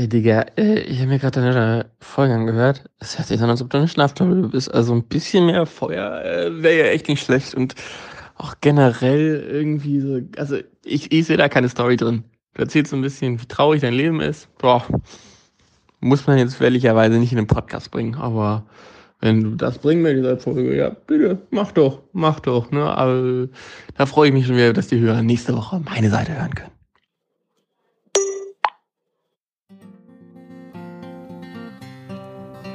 Ey, Digga, äh, ich habe mir gerade deine Folge angehört. Es hört sich an, als ob du eine Schlaftablette bist. Also ein bisschen mehr Feuer äh, wäre ja echt nicht schlecht. Und auch generell irgendwie so, also ich, ich sehe da keine Story drin. Du erzählst so ein bisschen, wie traurig dein Leben ist. Boah, muss man jetzt ehrlicherweise nicht in den Podcast bringen. Aber wenn du das bringen willst, dieser Folge, ja, bitte, mach doch, mach doch. Ne? Aber da freue ich mich schon wieder, dass die Hörer nächste Woche meine Seite hören können.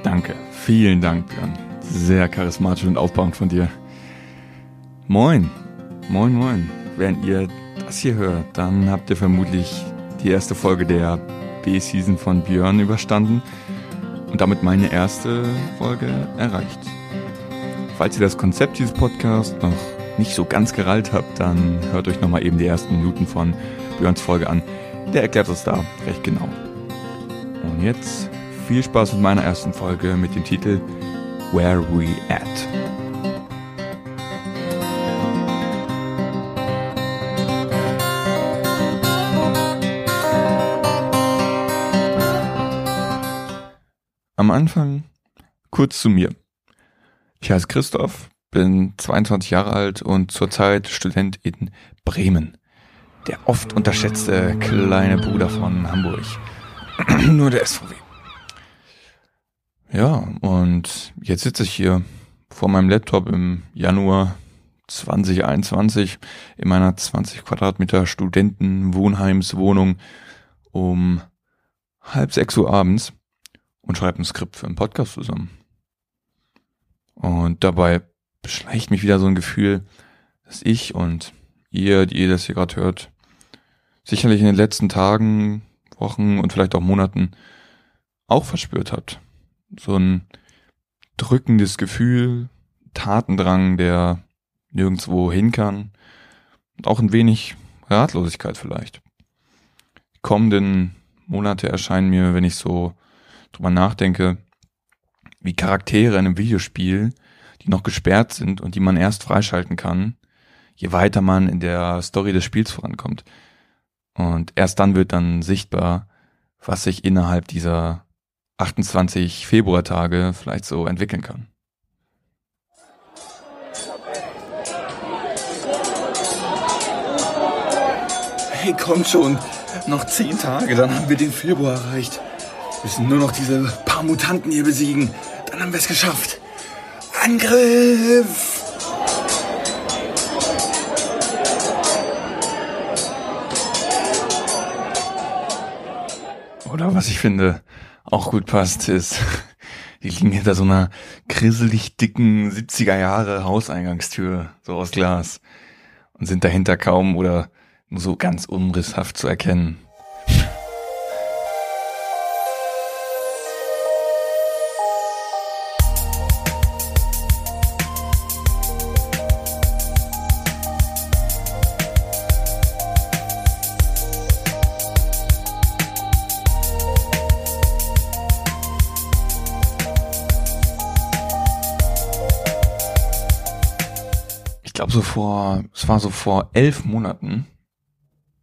Danke, vielen Dank, Björn. Sehr charismatisch und aufbauend von dir. Moin, moin, moin. Während ihr das hier hört, dann habt ihr vermutlich die erste Folge der B-Season von Björn überstanden und damit meine erste Folge erreicht. Falls ihr das Konzept dieses Podcasts noch nicht so ganz gerallt habt, dann hört euch nochmal eben die ersten Minuten von Björns Folge an. Der erklärt es da recht genau. Und jetzt viel Spaß mit meiner ersten Folge mit dem Titel Where We At. Am Anfang kurz zu mir. Ich heiße Christoph, bin 22 Jahre alt und zurzeit Student in Bremen. Der oft unterschätzte kleine Bruder von Hamburg. Nur der SVW. Ja, und jetzt sitze ich hier vor meinem Laptop im Januar 2021 in meiner 20 Quadratmeter Studentenwohnheimswohnung um halb sechs Uhr abends und schreibe ein Skript für einen Podcast zusammen. Und dabei beschleicht mich wieder so ein Gefühl, dass ich und ihr, die ihr das hier gerade hört, sicherlich in den letzten Tagen, Wochen und vielleicht auch Monaten auch verspürt habt so ein drückendes Gefühl, Tatendrang, der nirgendwo hin kann und auch ein wenig Ratlosigkeit vielleicht. Die kommenden Monate erscheinen mir, wenn ich so drüber nachdenke, wie Charaktere in einem Videospiel, die noch gesperrt sind und die man erst freischalten kann, je weiter man in der Story des Spiels vorankommt. Und erst dann wird dann sichtbar, was sich innerhalb dieser 28 Februartage vielleicht so entwickeln kann. Hey, kommt schon. Noch zehn Tage, dann haben wir den Februar erreicht. Wir müssen nur noch diese paar Mutanten hier besiegen. Dann haben wir es geschafft. Angriff! Oder was ich finde, auch gut passt, ist, die liegen hinter so einer grisselig dicken 70er Jahre Hauseingangstür, so aus Glas, und sind dahinter kaum oder nur so ganz umrisshaft zu erkennen. So vor, es war so vor elf Monaten,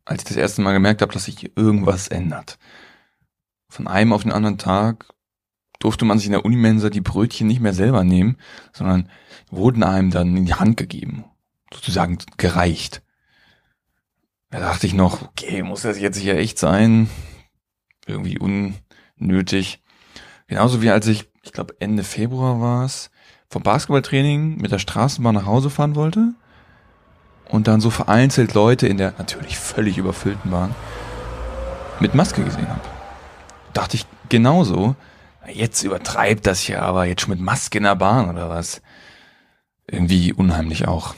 als ich das erste Mal gemerkt habe, dass sich irgendwas ändert. Von einem auf den anderen Tag durfte man sich in der Unimensa die Brötchen nicht mehr selber nehmen, sondern wurden einem dann in die Hand gegeben, sozusagen gereicht. Da dachte ich noch, okay, muss das jetzt hier echt sein? Irgendwie unnötig. Genauso wie als ich, ich glaube Ende Februar war es, vom Basketballtraining mit der Straßenbahn nach Hause fahren wollte und dann so vereinzelt Leute in der natürlich völlig überfüllten Bahn mit Maske gesehen habe. Dachte ich genauso, jetzt übertreibt das ja aber jetzt schon mit Maske in der Bahn oder was. Irgendwie unheimlich auch.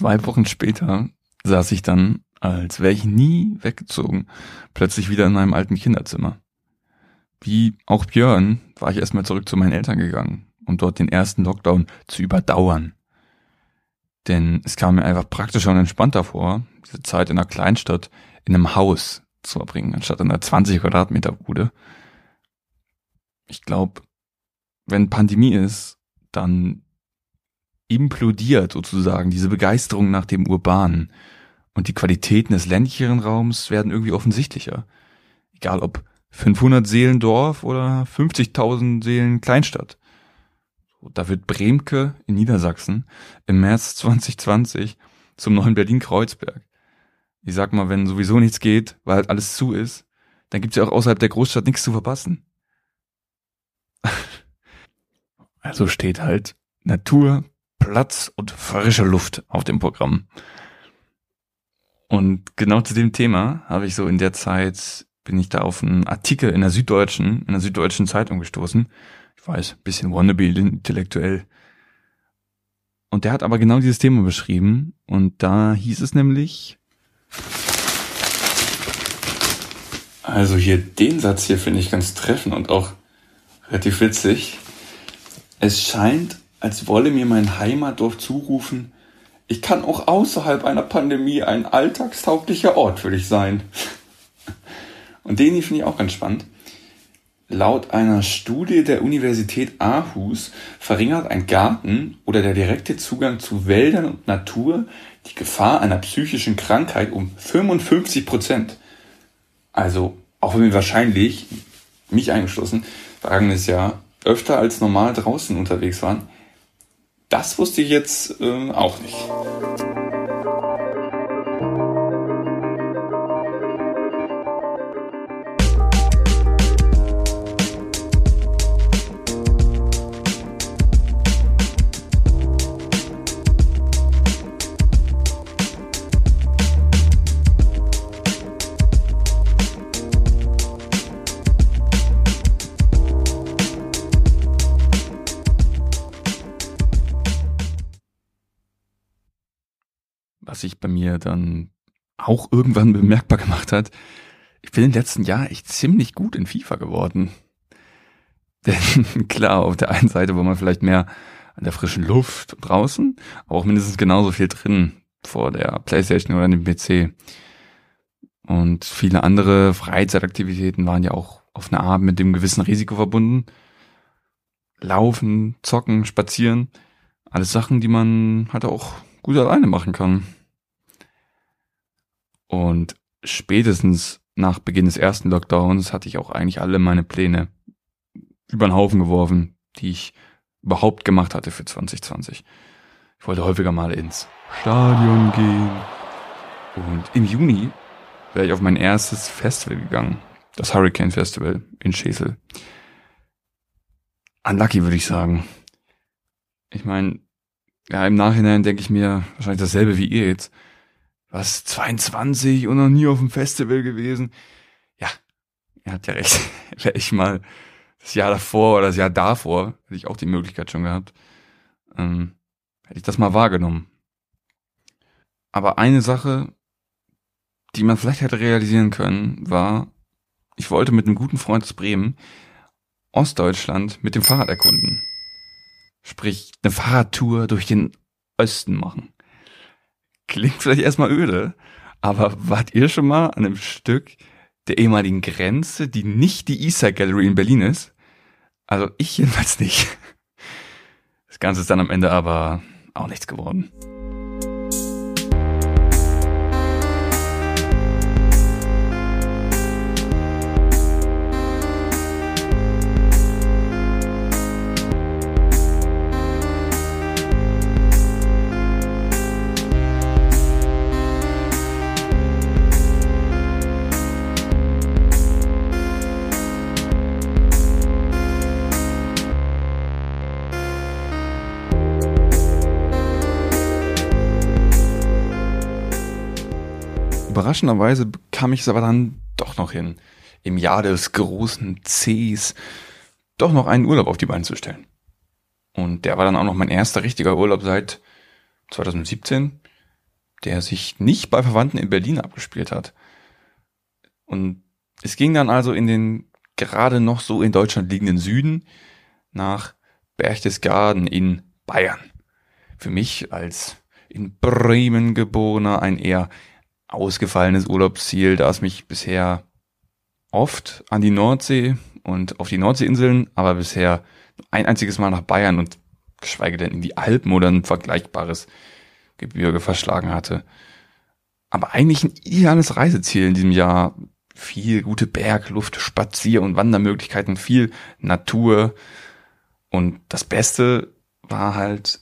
Zwei Wochen später saß ich dann, als wäre ich nie weggezogen, plötzlich wieder in meinem alten Kinderzimmer. Wie auch Björn war ich erstmal zurück zu meinen Eltern gegangen, um dort den ersten Lockdown zu überdauern. Denn es kam mir einfach praktischer und entspannter vor, diese Zeit in einer Kleinstadt in einem Haus zu verbringen, anstatt in einer 20 Quadratmeter Bude. Ich glaube, wenn Pandemie ist, dann implodiert sozusagen diese Begeisterung nach dem Urbanen und die Qualitäten des ländlicheren Raums werden irgendwie offensichtlicher. Egal ob 500 Seelen Dorf oder 50.000 Seelen Kleinstadt. Da wird Bremke in Niedersachsen im März 2020 zum neuen Berlin-Kreuzberg. Ich sag mal, wenn sowieso nichts geht, weil halt alles zu ist, dann gibt's ja auch außerhalb der Großstadt nichts zu verpassen. also steht halt Natur, Platz und frische Luft auf dem Programm. Und genau zu dem Thema habe ich so in der Zeit bin ich da auf einen Artikel in der Süddeutschen, in der Süddeutschen Zeitung gestoßen. Ich weiß, bisschen wannabe intellektuell. Und der hat aber genau dieses Thema beschrieben. Und da hieß es nämlich. Also hier den Satz hier finde ich ganz treffend und auch relativ witzig. Es scheint, als wolle mir mein Heimatdorf zurufen, ich kann auch außerhalb einer Pandemie ein alltagstauglicher Ort für dich sein. Und den hier finde ich auch ganz spannend. Laut einer Studie der Universität Aarhus verringert ein Garten oder der direkte Zugang zu Wäldern und Natur die Gefahr einer psychischen Krankheit um 55 Prozent. Also, auch wenn wir wahrscheinlich, mich eingeschlossen, vergangenes Jahr öfter als normal draußen unterwegs waren, das wusste ich jetzt äh, auch nicht. Sich bei mir dann auch irgendwann bemerkbar gemacht hat, ich bin im letzten Jahr echt ziemlich gut in FIFA geworden. Denn klar, auf der einen Seite war man vielleicht mehr an der frischen Luft draußen, aber auch mindestens genauso viel drin vor der Playstation oder dem PC. Und viele andere Freizeitaktivitäten waren ja auch auf eine Art mit dem gewissen Risiko verbunden. Laufen, zocken, spazieren, alles Sachen, die man halt auch gut alleine machen kann. Und spätestens nach Beginn des ersten Lockdowns hatte ich auch eigentlich alle meine Pläne über den Haufen geworfen, die ich überhaupt gemacht hatte für 2020. Ich wollte häufiger mal ins Stadion gehen. Und im Juni wäre ich auf mein erstes Festival gegangen. Das Hurricane Festival in Schesel. Unlucky würde ich sagen. Ich meine, ja, im Nachhinein denke ich mir wahrscheinlich dasselbe wie ihr jetzt was, 22 und noch nie auf dem Festival gewesen. Ja, er hat ja recht. Wäre ich mal das Jahr davor oder das Jahr davor, hätte ich auch die Möglichkeit schon gehabt, ähm, hätte ich das mal wahrgenommen. Aber eine Sache, die man vielleicht hätte realisieren können, war, ich wollte mit einem guten Freund aus Bremen Ostdeutschland mit dem Fahrrad erkunden. Sprich, eine Fahrradtour durch den Osten machen. Klingt vielleicht erstmal öde, aber wart ihr schon mal an einem Stück der ehemaligen Grenze, die nicht die Eastside Gallery in Berlin ist? Also ich jedenfalls nicht. Das Ganze ist dann am Ende aber auch nichts geworden. Überraschenderweise bekam ich es aber dann doch noch hin, im Jahr des großen Cs doch noch einen Urlaub auf die Beine zu stellen. Und der war dann auch noch mein erster richtiger Urlaub seit 2017, der sich nicht bei Verwandten in Berlin abgespielt hat. Und es ging dann also in den gerade noch so in Deutschland liegenden Süden nach Berchtesgaden in Bayern. Für mich als in Bremen geborener, ein eher ausgefallenes Urlaubsziel, da es mich bisher oft an die Nordsee und auf die Nordseeinseln, aber bisher ein einziges Mal nach Bayern und geschweige denn in die Alpen oder ein vergleichbares Gebirge verschlagen hatte. Aber eigentlich ein ideales Reiseziel in diesem Jahr. Viel gute Bergluft, Spazier- und Wandermöglichkeiten, viel Natur. Und das Beste war halt,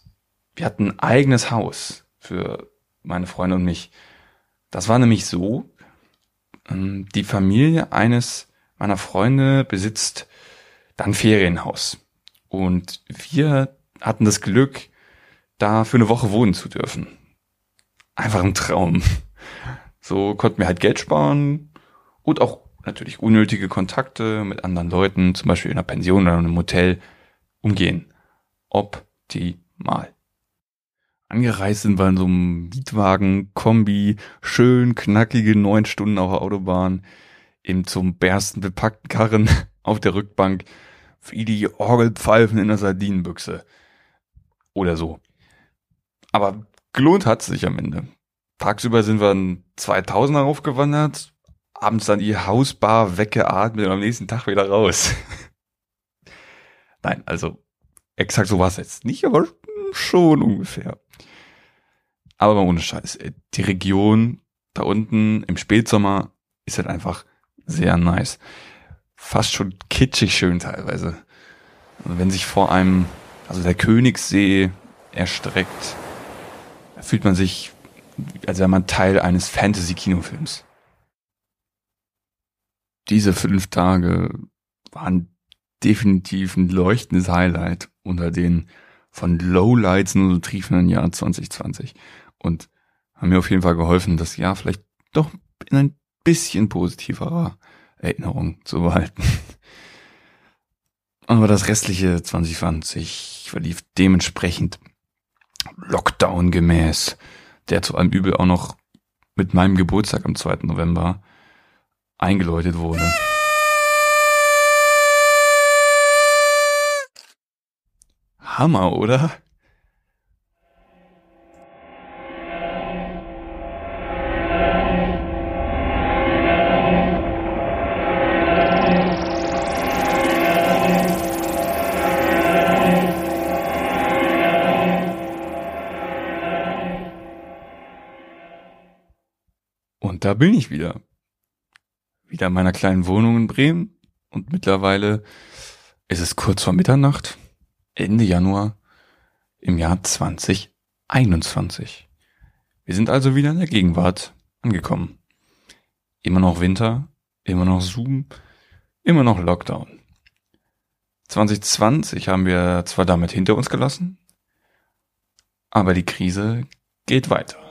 wir hatten ein eigenes Haus für meine Freunde und mich. Das war nämlich so, ähm, die Familie eines meiner Freunde besitzt dann Ferienhaus. Und wir hatten das Glück, da für eine Woche wohnen zu dürfen. Einfach ein Traum. So konnten wir halt Geld sparen und auch natürlich unnötige Kontakte mit anderen Leuten, zum Beispiel in einer Pension oder einem Hotel, umgehen. Optimal. Angereist sind wir in so einem Mietwagen, Kombi, schön knackige neun Stunden auf der Autobahn, eben zum Bersten bepackten Karren auf der Rückbank, wie die Orgelpfeifen in der Sardinenbüchse. Oder so. Aber gelohnt hat es sich am Ende. Tagsüber sind wir in 2000er aufgewandert, abends dann die Hausbar weggeatmet und am nächsten Tag wieder raus. Nein, also exakt so war es jetzt nicht, aber schon ungefähr. Aber mal ohne Scheiß. Die Region da unten im Spätsommer ist halt einfach sehr nice. Fast schon kitschig schön teilweise. Also wenn sich vor einem, also der Königssee erstreckt, fühlt man sich, als wäre man Teil eines Fantasy-Kinofilms. Diese fünf Tage waren definitiv ein leuchtendes Highlight unter den von Lowlights nur so triefenden Jahr 2020 und haben mir auf jeden Fall geholfen, das Jahr vielleicht doch in ein bisschen positiverer Erinnerung zu behalten. Aber das restliche 2020 verlief dementsprechend Lockdown gemäß, der zu einem Übel auch noch mit meinem Geburtstag am 2. November eingeläutet wurde. Hammer, oder? Da bin ich wieder. Wieder in meiner kleinen Wohnung in Bremen. Und mittlerweile ist es kurz vor Mitternacht, Ende Januar im Jahr 2021. Wir sind also wieder in der Gegenwart angekommen. Immer noch Winter, immer noch Zoom, immer noch Lockdown. 2020 haben wir zwar damit hinter uns gelassen, aber die Krise geht weiter.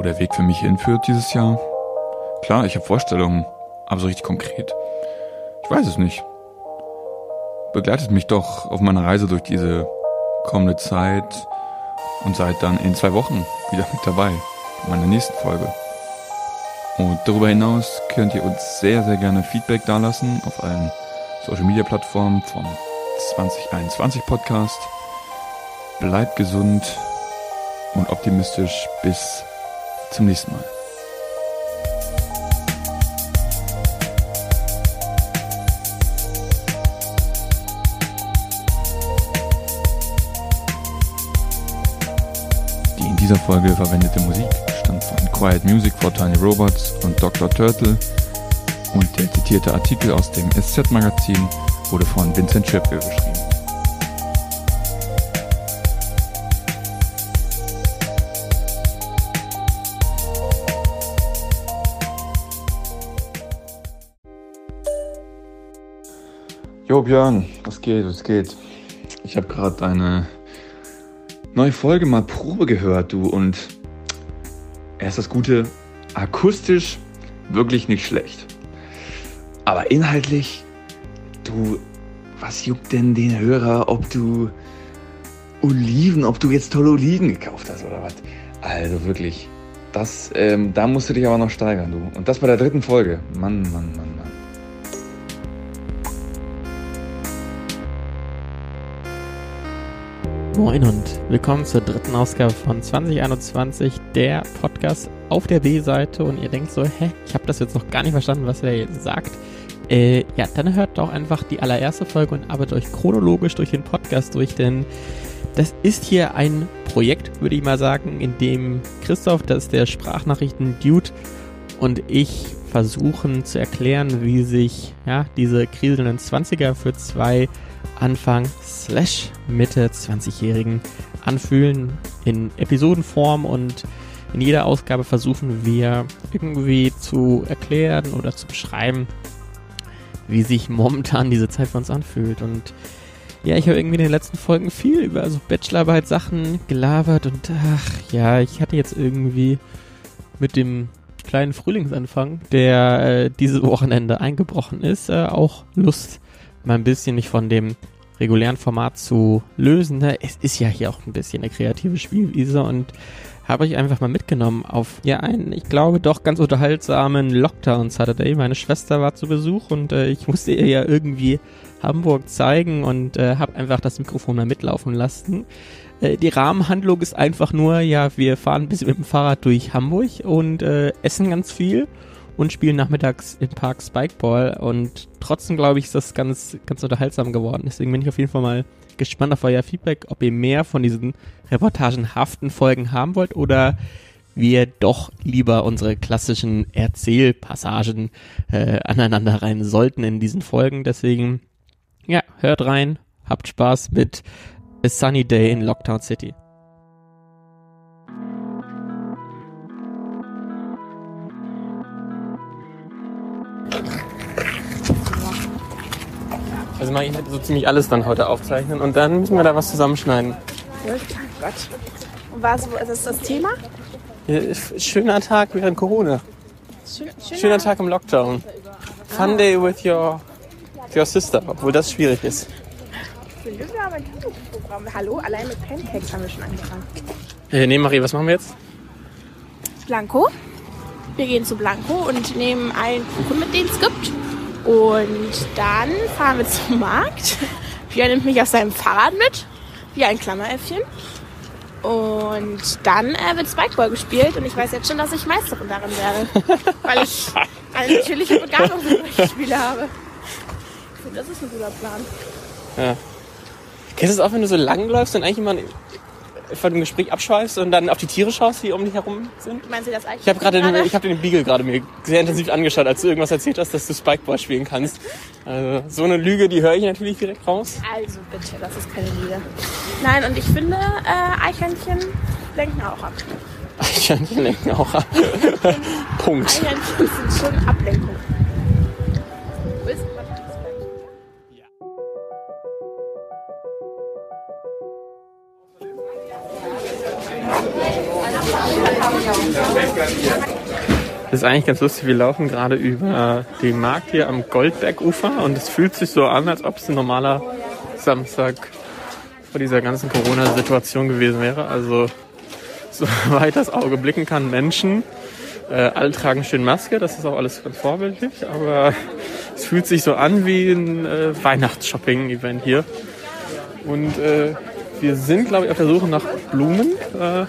Wo der Weg für mich hinführt dieses Jahr. Klar, ich habe Vorstellungen, aber so richtig konkret. Ich weiß es nicht. Begleitet mich doch auf meiner Reise durch diese kommende Zeit und seid dann in zwei Wochen wieder mit dabei in meiner nächsten Folge. Und darüber hinaus könnt ihr uns sehr, sehr gerne Feedback dalassen auf allen Social Media Plattformen vom 2021 Podcast. Bleibt gesund und optimistisch bis zum nächsten Mal. Die in dieser Folge verwendete Musik stammt von Quiet Music for Tiny Robots und Dr. Turtle und der zitierte Artikel aus dem SZ-Magazin wurde von Vincent Schirpke geschrieben. Jo Björn, was geht, was geht? Ich habe gerade eine neue Folge mal Probe gehört, du, und erst das Gute, akustisch wirklich nicht schlecht. Aber inhaltlich, du, was juckt denn den Hörer, ob du Oliven, ob du jetzt tolle Oliven gekauft hast oder was? Also wirklich, das, ähm, da musst du dich aber noch steigern, du. Und das bei der dritten Folge. Mann, Mann, Mann. Moin und willkommen zur dritten Ausgabe von 2021, der Podcast auf der B-Seite. Und ihr denkt so, hä, ich habe das jetzt noch gar nicht verstanden, was er jetzt sagt. Äh, ja, dann hört doch einfach die allererste Folge und arbeitet euch chronologisch durch den Podcast durch, denn das ist hier ein Projekt, würde ich mal sagen, in dem Christoph, das ist der Sprachnachrichten-Dude, und ich versuchen zu erklären, wie sich ja, diese kriselnden 20er für zwei Anfang slash Mitte 20-Jährigen anfühlen in Episodenform und in jeder Ausgabe versuchen wir irgendwie zu erklären oder zu beschreiben, wie sich momentan diese Zeit für uns anfühlt. Und ja, ich habe irgendwie in den letzten Folgen viel über so Bachelorarbeit-Sachen gelabert und ach ja, ich hatte jetzt irgendwie mit dem kleinen Frühlingsanfang, der äh, dieses Wochenende eingebrochen ist, äh, auch Lust, mal ein bisschen mich von dem regulären Format zu lösen. Ne? Es ist ja hier auch ein bisschen eine kreative Spielwiese und habe ich einfach mal mitgenommen auf ja einen, ich glaube, doch ganz unterhaltsamen Lockdown Saturday. Meine Schwester war zu Besuch und äh, ich musste ihr ja irgendwie Hamburg zeigen und äh, habe einfach das Mikrofon mal mitlaufen lassen. Äh, die Rahmenhandlung ist einfach nur, ja, wir fahren ein bisschen mit dem Fahrrad durch Hamburg und äh, essen ganz viel und spielen nachmittags im Park Spikeball und trotzdem glaube ich, ist das ganz, ganz unterhaltsam geworden. Deswegen bin ich auf jeden Fall mal gespannt auf euer Feedback, ob ihr mehr von diesen reportagenhaften Folgen haben wollt oder wir doch lieber unsere klassischen Erzählpassagen äh, aneinander rein sollten in diesen Folgen. Deswegen, ja, hört rein, habt Spaß mit A Sunny Day in Lockdown City. Also mal, ich hätte so ziemlich alles dann heute aufzeichnen und dann müssen wir da was zusammenschneiden. Oh Gott. Und was, ist das Thema? Schöner Tag während Corona. Schön, Schöner Tag im Lockdown. Fun day with your, with your sister, obwohl das schwierig ist. Wir haben ein Programm. Hallo, allein mit Pancakes haben wir schon angefangen. Äh, nee, Marie, was machen wir jetzt? Blanco. Wir gehen zu Blanco und nehmen einen Kuchen mit, den es gibt. Und dann fahren wir zum Markt. Pia nimmt mich auf seinem Fahrrad mit, wie ein Klammeräffchen. Und dann äh, wird Spikeball gespielt und ich weiß jetzt schon, dass ich Meisterin darin werde. weil ich eine natürliche Begabung für Spiele habe. Das ist ein guter Plan. Ja. Kennst du es auch, wenn du so lang läufst und eigentlich immer von dem Gespräch abschweifst und dann auf die Tiere schaust, die um dich herum sind? Meinen Sie das eigentlich? Ich habe gerade den, ich hab den Beagle gerade mir sehr intensiv angeschaut, als du irgendwas erzählt hast, dass du Spikeball spielen kannst. Also, so eine Lüge, die höre ich natürlich direkt raus. Also bitte, das ist keine Lüge. Nein, und ich finde, äh, Eichhörnchen lenken auch ab. Eichhörnchen lenken auch ab. Punkt. Eichhörnchen sind schon Ablenkung. Das ist eigentlich ganz lustig. Wir laufen gerade über den Markt hier am Goldbergufer und es fühlt sich so an, als ob es ein normaler Samstag vor dieser ganzen Corona-Situation gewesen wäre. Also soweit das Auge blicken kann, Menschen. Äh, alle tragen schön Maske, das ist auch alles ganz vorbildlich, aber es fühlt sich so an wie ein äh, Weihnachtsshopping-Event hier. Und äh, wir sind, glaube ich, auf der Suche nach Blumen äh,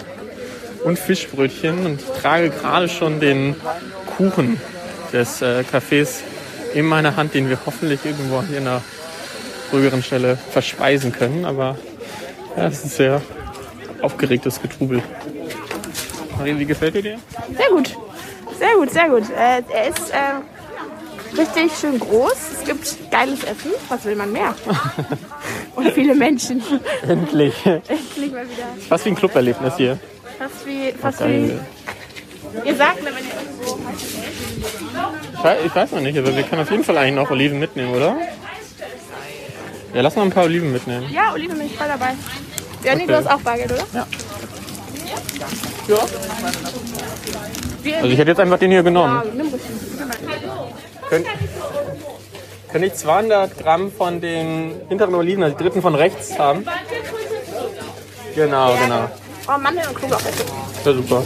und Fischbrötchen und trage gerade schon den Kuchen des äh, Cafés in meiner Hand, den wir hoffentlich irgendwo hier in einer ruhigeren Stelle verspeisen können. Aber ja, es ist sehr aufgeregtes Getrubel. Marie, wie gefällt dir der? Sehr gut. Sehr gut, sehr gut. Äh, er ist äh, richtig schön groß. Es gibt geiles Essen. Was will man mehr? Und viele Menschen. Endlich. Endlich mal wieder. Was wie ein Cluberlebnis hier. Fast wie, fast wie. Ihr sagt mir, wenn ihr irgendwo. Ich weiß, ich weiß noch nicht, aber wir können auf jeden Fall eigentlich noch Oliven mitnehmen, oder? Ja, lass mal ein paar Oliven mitnehmen. Ja, Oliven bin ich voll dabei. Ja, Okay. du hast auch Bargeld, oder? Ja. Ja. Also ich hätte jetzt einfach den hier genommen. ja. Könnt, könnte ich 200 Gramm von den hinteren Oliven, also die dritten von rechts haben? Genau, genau. Oh, Mandeln und Knoblauch. bitte. Ja, super.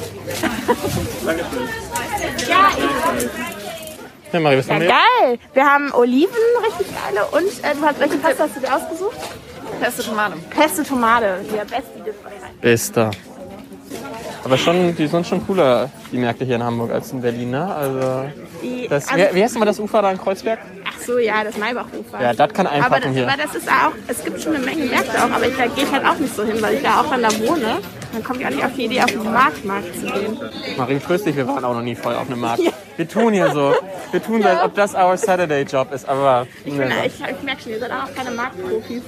Ja, ich. Ja, Marie, was Ja, haben wir? geil. Wir haben Oliven, richtig geile. Und äh, du hast, welche Pasta hast du dir ausgesucht? Pesto Tomate. Pesto Tomate, der beste Differenz. Bester. Aber schon, die sind schon cooler, die Märkte hier in Hamburg als in Berlin, ne? Also, Die- das, also- wie, wie heißt denn mal das Ufer da in Kreuzberg? Ach so, ja, das Maybachufer. Ja, das kann aber einpacken das, hier. aber das ist auch, es gibt schon eine Menge Märkte auch, aber ich, da gehe ich halt auch nicht so hin, weil ich da auch dann da wohne. Dann komme ich auch nicht auf die Idee, auf den Marktmarkt zu gehen. Marie, tröst dich, wir waren auch noch nie voll auf einem Markt. Wir tun hier so. Wir tun so, als ob das our Saturday Job ist, aber Ich, bin, ich, ich merke schon, ihr seid auch keine Marktprofis.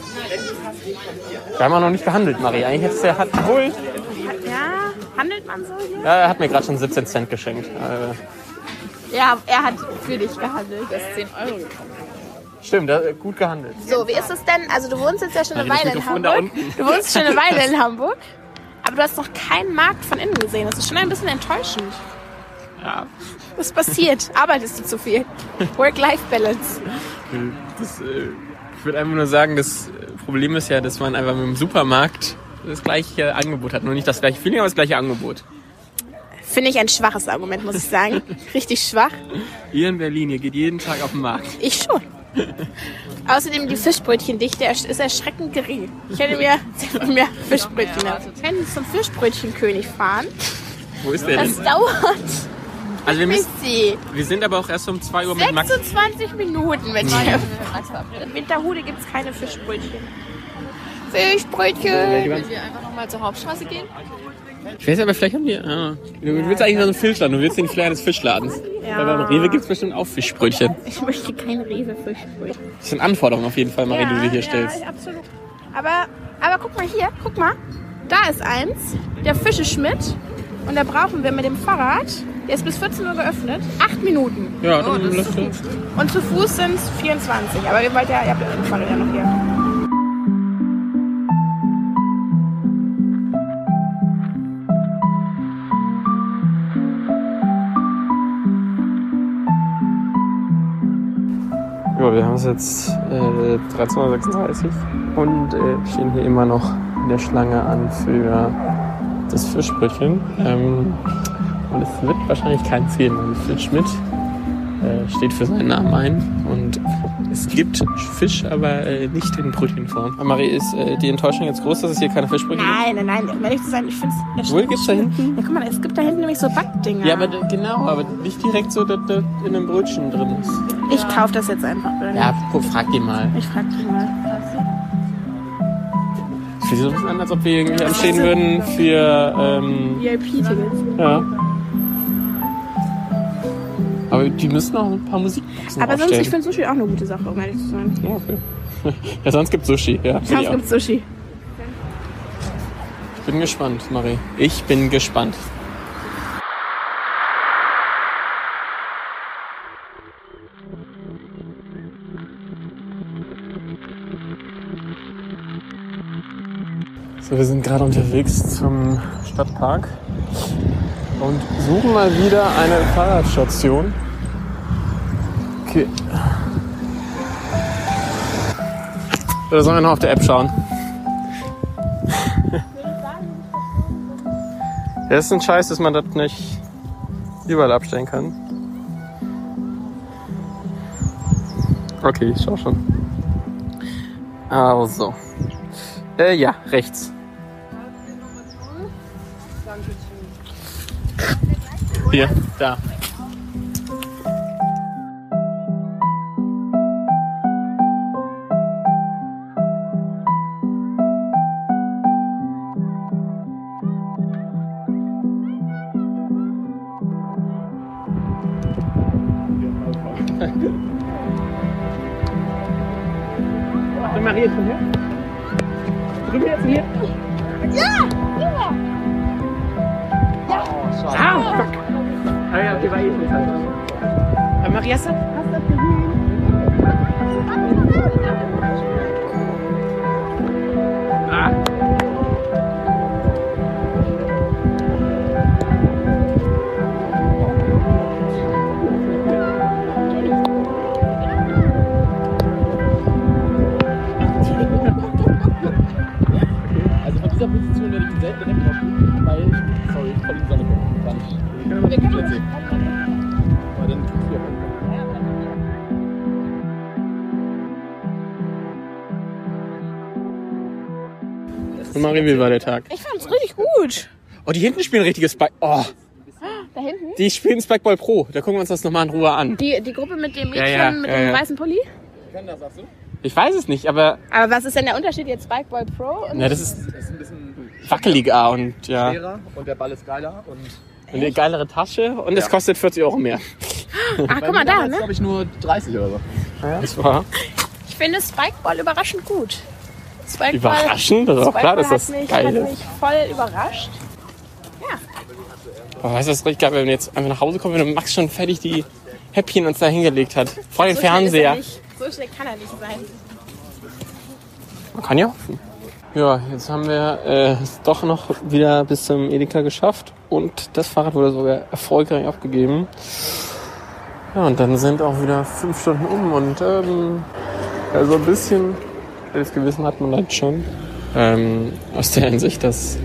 wir haben auch noch nicht gehandelt, Marie. Eigentlich hättest du ja, hat, wohl, Ja, handelt man so hier? ja, er hat mir gerade schon 17 Cent geschenkt. Äh, Ja, er hat für dich gehandelt. Das ist 10 Euro gekostet. stimmt, gut gehandelt. So, wie ist es denn? Also du wohnst jetzt ja schon eine Weile in Hamburg. Du wohnst schon eine Weile in Hamburg. Aber du hast noch keinen Markt von innen gesehen. Das ist schon ein bisschen enttäuschend. Ja, Was passiert? Arbeitest du zu viel? Work-Life-Balance. äh, ich würde einfach nur sagen, das Problem ist ja, dass man einfach mit dem Supermarkt das gleiche Angebot hat. Nur nicht das gleiche Feeling, aber das gleiche Angebot. Finde ich ein schwaches Argument, muss ich sagen. Richtig schwach. Ihr in Berlin, ihr geht jeden Tag auf den Markt. Ich schon. Außerdem die Fischbrötchendichte ist erschreckend gering. Ich hätte mir mehr Fischbrötchen erwartet. Wir können zum Fischbrötchenkönig fahren. Wo ist der Das denn? dauert Also wir, müssen, wir sind aber auch erst um 2 Uhr mit Max. 26 Minuten mit dir. In Winterhude gibt es keine Fischbrötchen. Fischbrötchen. Wollen wir einfach nochmal zur Hauptstraße gehen? Ich weiß aber, vielleicht haben die. Ah, du willst eigentlich so einen Fischladen, du willst den Flair des Fischladens. Ja. Weil beim Rewe gibt es bestimmt auch Fischbrötchen. Ich möchte kein Rewe-Fischbrötchen. Das sind Anforderungen auf jeden Fall, Marie, die du hier stellst. Ja, absolut. Aber, aber guck mal hier, guck mal. Da ist eins, der Fische Schmidt. Und da brauchen wir mit dem Fahrrad, der ist bis 14 Uhr geöffnet, acht Minuten. Ja, dann läuft das. Und zu Fuß sind es 24. Aber ihr wollt ja, ihr habt ja ja noch hier. Ja, wir haben es jetzt äh, 13.36 Uhr und äh, stehen hier immer noch in der Schlange an für das Fischbrötchen. Ähm, und es wird wahrscheinlich kein Fehlen. Phil Schmidt äh, steht für seinen Namen ein und es gibt Fisch, aber äh, nicht in Brötchenform. Marie, ist äh, die Enttäuschung jetzt groß, dass es hier keine Fischbrötchen Nein, nein, nein. Um ehrlich zu sein, ich finde es Wo gibt's da hinten? Ja, guck mal, es gibt da hinten nämlich so Backdinger. Ja, aber genau, aber nicht direkt so, dass das in einem Brötchen drin ist. ich kaufe das jetzt einfach. Oder? Ja, guck, frag die mal. Ich frag dich mal. Es fühlt sich so ein bisschen an, als ob wir irgendwie anstehen würden für, ähm, VIP-Tickets. ja. Aber die müssen auch ein paar Musikboxen Aber sonst, aufstellen. ich finde Sushi auch eine gute Sache, um ehrlich zu sein. Ja, okay. ja, sonst gibt's Sushi, ja. Sonst gibt's Sushi. Ich bin gespannt, Marie. Ich bin gespannt. So, wir sind gerade unterwegs zum Stadtpark und suchen mal wieder eine Fahrradstation. Okay. Oder sollen wir noch auf der App schauen? Ja, ist ein Scheiß, dass man das nicht überall abstellen kann. Okay, ich schau schon. Also. Äh, ja, rechts. Hier, da. Marie, hast du, hast du das gesehen? Ah. Also von dieser Position werde ich ihn selten direkt draufstehen, weil, sorry, voll in die Sonne gucken. Gar nicht. Wir können aber Aber Guck mal, wie war der Tag? Ich fand's richtig gut. Oh, die hinten spielen richtiges Spike. Oh, Da hinten? die spielen Spikeball Pro. Da gucken wir uns das nochmal in Ruhe an. Die, die Gruppe mit dem Mädchen Ja, ja, mit ja, dem ja. weißen Pulli? Ich weiß es nicht, aber Aber was ist denn der Unterschied jetzt Spikeball Pro? Und na, das ist Das ist ein bisschen wackeliger und ja. schwerer und der Ball ist geiler. Und Und eine geilere Tasche und es kostet 40 Euro mehr. Ach, guck mal da, ne? glaube ich, nur 30 oder so. Das war Ich finde Spikeball überraschend gut. Spikeball, überraschend. Das ist auch klar, dass das mich, geil ist. mich voll überrascht. Aber weißt du, was richtig geil, wenn wir jetzt einfach nach Hause kommen, wenn Max schon fertig die Häppchen uns da hingelegt hat. Vor dem So er Fernseher. So schnell kann er nicht sein. Man kann ja hoffen. Ja, jetzt haben wir äh, es doch noch wieder bis zum Edeka geschafft und das Fahrrad wurde sogar erfolgreich abgegeben. Ja, und dann sind auch wieder fünf Stunden um und ähm, ja, so ein bisschen das Gewissen hat man dann schon. Ähm, aus der Hinsicht, dass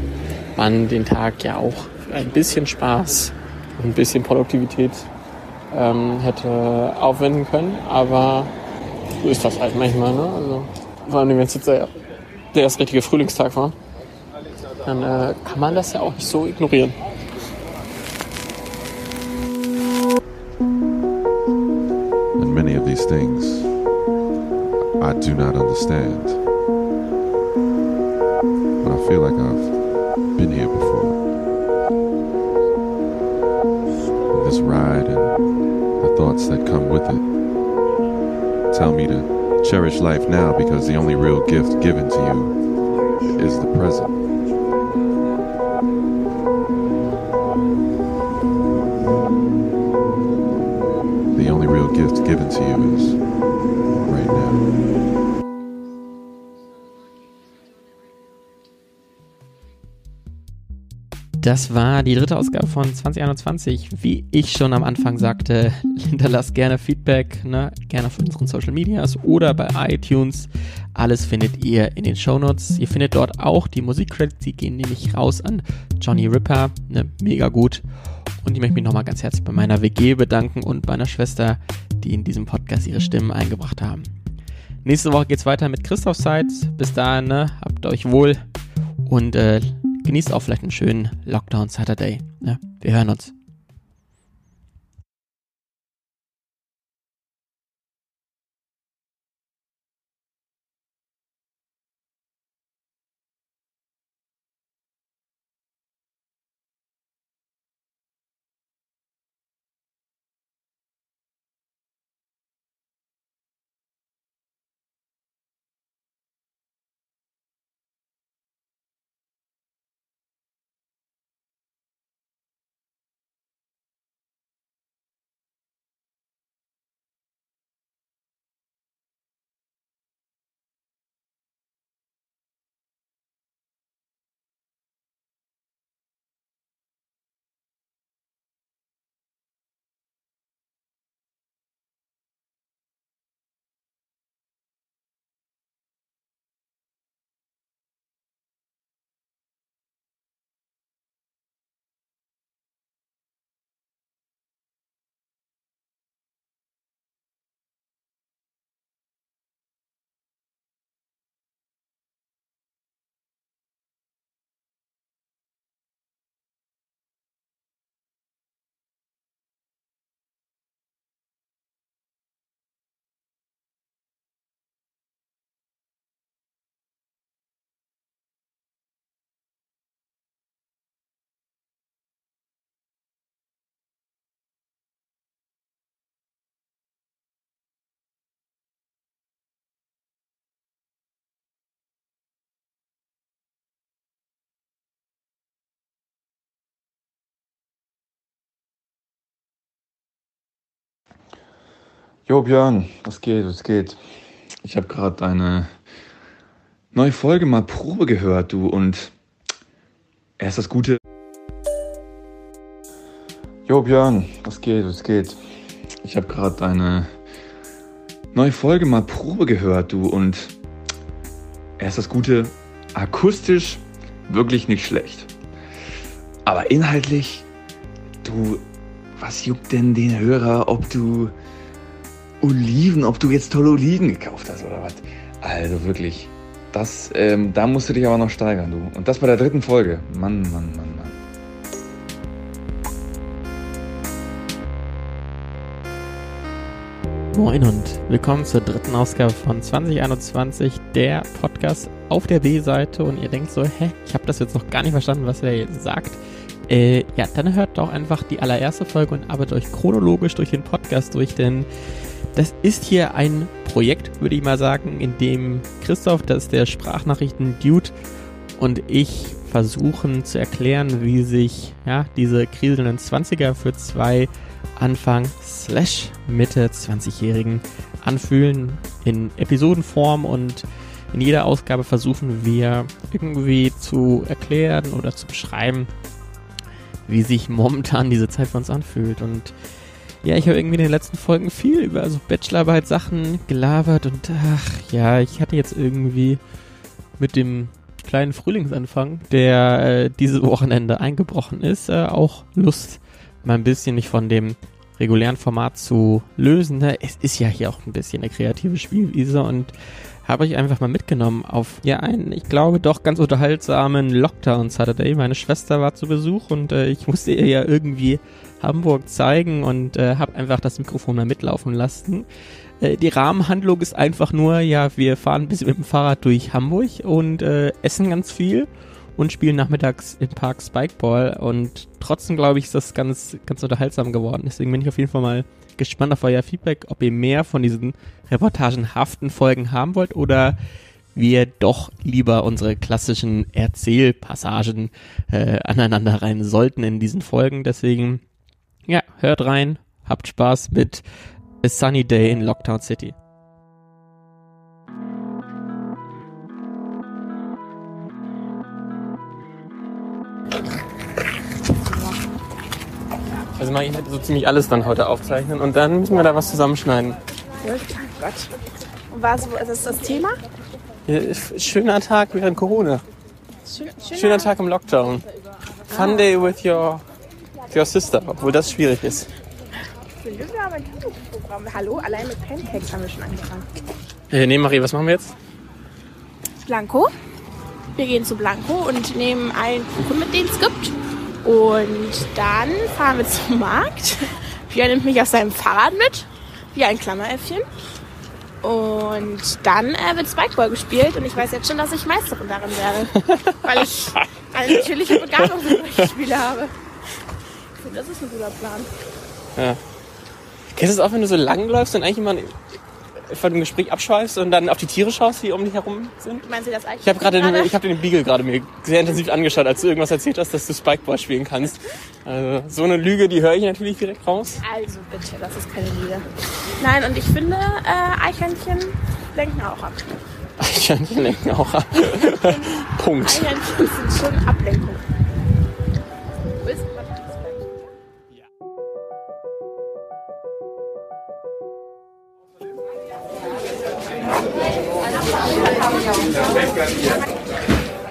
man den Tag ja auch für ein bisschen Spaß und ein bisschen Produktivität ähm, hätte aufwenden können. Aber so ist das halt manchmal. Ne? Also, vor allem, wenn es jetzt der, der erste richtige Frühlingstag war, dann äh, kann man das ja auch nicht so ignorieren. And many of these things I do not understand. But I feel like I've been here before. And this ride and the thoughts that come with it tell me to cherish life now because the only real gift given to you is the present. Das war die dritte Ausgabe von 2021. Wie ich schon am Anfang sagte, hinterlasst gerne Feedback, ne? gerne auf unseren Social Medias oder bei iTunes. Alles findet ihr in den Shownotes. Ihr findet dort auch die Musikcredits, die gehen nämlich raus an Johnny Ripper, ne? mega gut. Und ich möchte mich nochmal ganz herzlich bei meiner WG bedanken und meiner Schwester, die in diesem Podcast ihre Stimmen eingebracht haben. Nächste Woche geht's weiter mit Christoph Seitz. Bis dahin, ne? habt euch wohl und äh, genießt auch vielleicht einen schönen Lockdown Saturday. Ne? Wir hören uns. Jo Björn, was geht, was geht? Ich habe gerade deine neue Folge mal Probe gehört, du, und erst das Gute. Jo Björn, was geht, was geht? Ich habe gerade deine neue Folge mal Probe gehört, du, und erst das Gute, akustisch wirklich nicht schlecht. Aber inhaltlich, du, was juckt denn den Hörer, ob du Oliven, ob du jetzt tolle Oliven gekauft hast oder was. Also wirklich Das, ähm, da musst du dich aber noch steigern, du. Und das bei der dritten Folge. Mann, Mann, Mann, Mann. Moin und willkommen zur dritten Ausgabe von 2021, der Podcast auf der B-Seite. Und ihr denkt so, hä, ich habe das jetzt noch gar nicht verstanden, was er jetzt sagt. Äh, ja, dann hört doch einfach die allererste Folge und arbeitet euch chronologisch durch den Podcast durch, denn das ist hier ein Projekt, würde ich mal sagen, in dem Christoph, das ist der Sprachnachrichten-Dude, und ich versuchen zu erklären, wie sich ja, diese kriselnden 20er für zwei Anfang slash Mitte 20-Jährigen anfühlen in Episodenform und in jeder Ausgabe versuchen wir irgendwie zu erklären oder zu beschreiben, wie sich momentan diese Zeit für uns anfühlt. Und ja, ich habe irgendwie in den letzten Folgen viel über so Bachelorarbeit-Sachen gelabert und ach ja, ich hatte jetzt irgendwie mit dem kleinen Frühlingsanfang, der äh, dieses Wochenende eingebrochen ist, äh, auch Lust, mal ein bisschen mich von dem regulären Format zu lösen. Es ist ja hier auch ein bisschen eine kreative Spielwiese und habe ich einfach mal mitgenommen auf ja einen, ich glaube, doch ganz unterhaltsamen Lockdown Saturday. Meine Schwester war zu Besuch und äh, ich musste ihr ja irgendwie Hamburg zeigen und äh, habe einfach das Mikrofon mal mitlaufen lassen. Äh, die Rahmenhandlung ist einfach nur, ja, wir fahren ein bisschen mit dem Fahrrad durch Hamburg und äh, essen ganz viel und spielen nachmittags im Park Spikeball und trotzdem glaube ich, ist das ganz, ganz unterhaltsam geworden. Deswegen bin ich auf jeden Fall mal gespannt auf euer Feedback, ob ihr mehr von diesen reportagenhaften Folgen haben wollt oder wir doch lieber unsere klassischen Erzählpassagen äh, aneinander rein sollten in diesen Folgen. Deswegen, ja, hört rein, habt Spaß mit A Sunny Day in Lockdown City. Mal, ich hätte so ziemlich alles dann heute aufzeichnen und dann müssen wir da was zusammenschneiden. Oh Gott. Und was ist das Thema? Ja, Schöner Tag während Corona. Schön, Schöner Tag im Lockdown. Fun day with your, with your sister, obwohl das schwierig ist. Wir haben ein Tagesprogramm. Hallo, allein mit Pancakes haben wir schon angefangen. Äh, nee, Marie, was machen wir jetzt? Blanco. Wir gehen zu Blanco und nehmen allen Kuchen mit, den es gibt. Und dann fahren wir zum Markt. Pia nimmt mich auf seinem Fahrrad mit, wie ein Klammeräffchen. Und dann äh, wird Spikeball gespielt und ich weiß jetzt schon, dass ich Meisterin darin werde. weil ich eine natürliche Begabung für solche Spiele habe. Das ist ein guter Plan. Ja. Kennst du es auch, wenn du so lang läufst und eigentlich immer von dem Gespräch abschweifst und dann auf die Tiere schaust, die um dich herum sind? Meinen Sie das eigentlich? Ich habe gerade den, ich hab den Beagle gerade mir sehr intensiv angeschaut, als du irgendwas erzählt hast, dass du Spikeball spielen kannst. Also, so eine Lüge, die höre ich natürlich direkt raus. Also bitte, das ist keine Lüge. Nein, und ich finde, äh, Eichhörnchen lenken auch ab. Eichhörnchen lenken auch ab. Punkt. Eichhörnchen sind schon Ablenkung.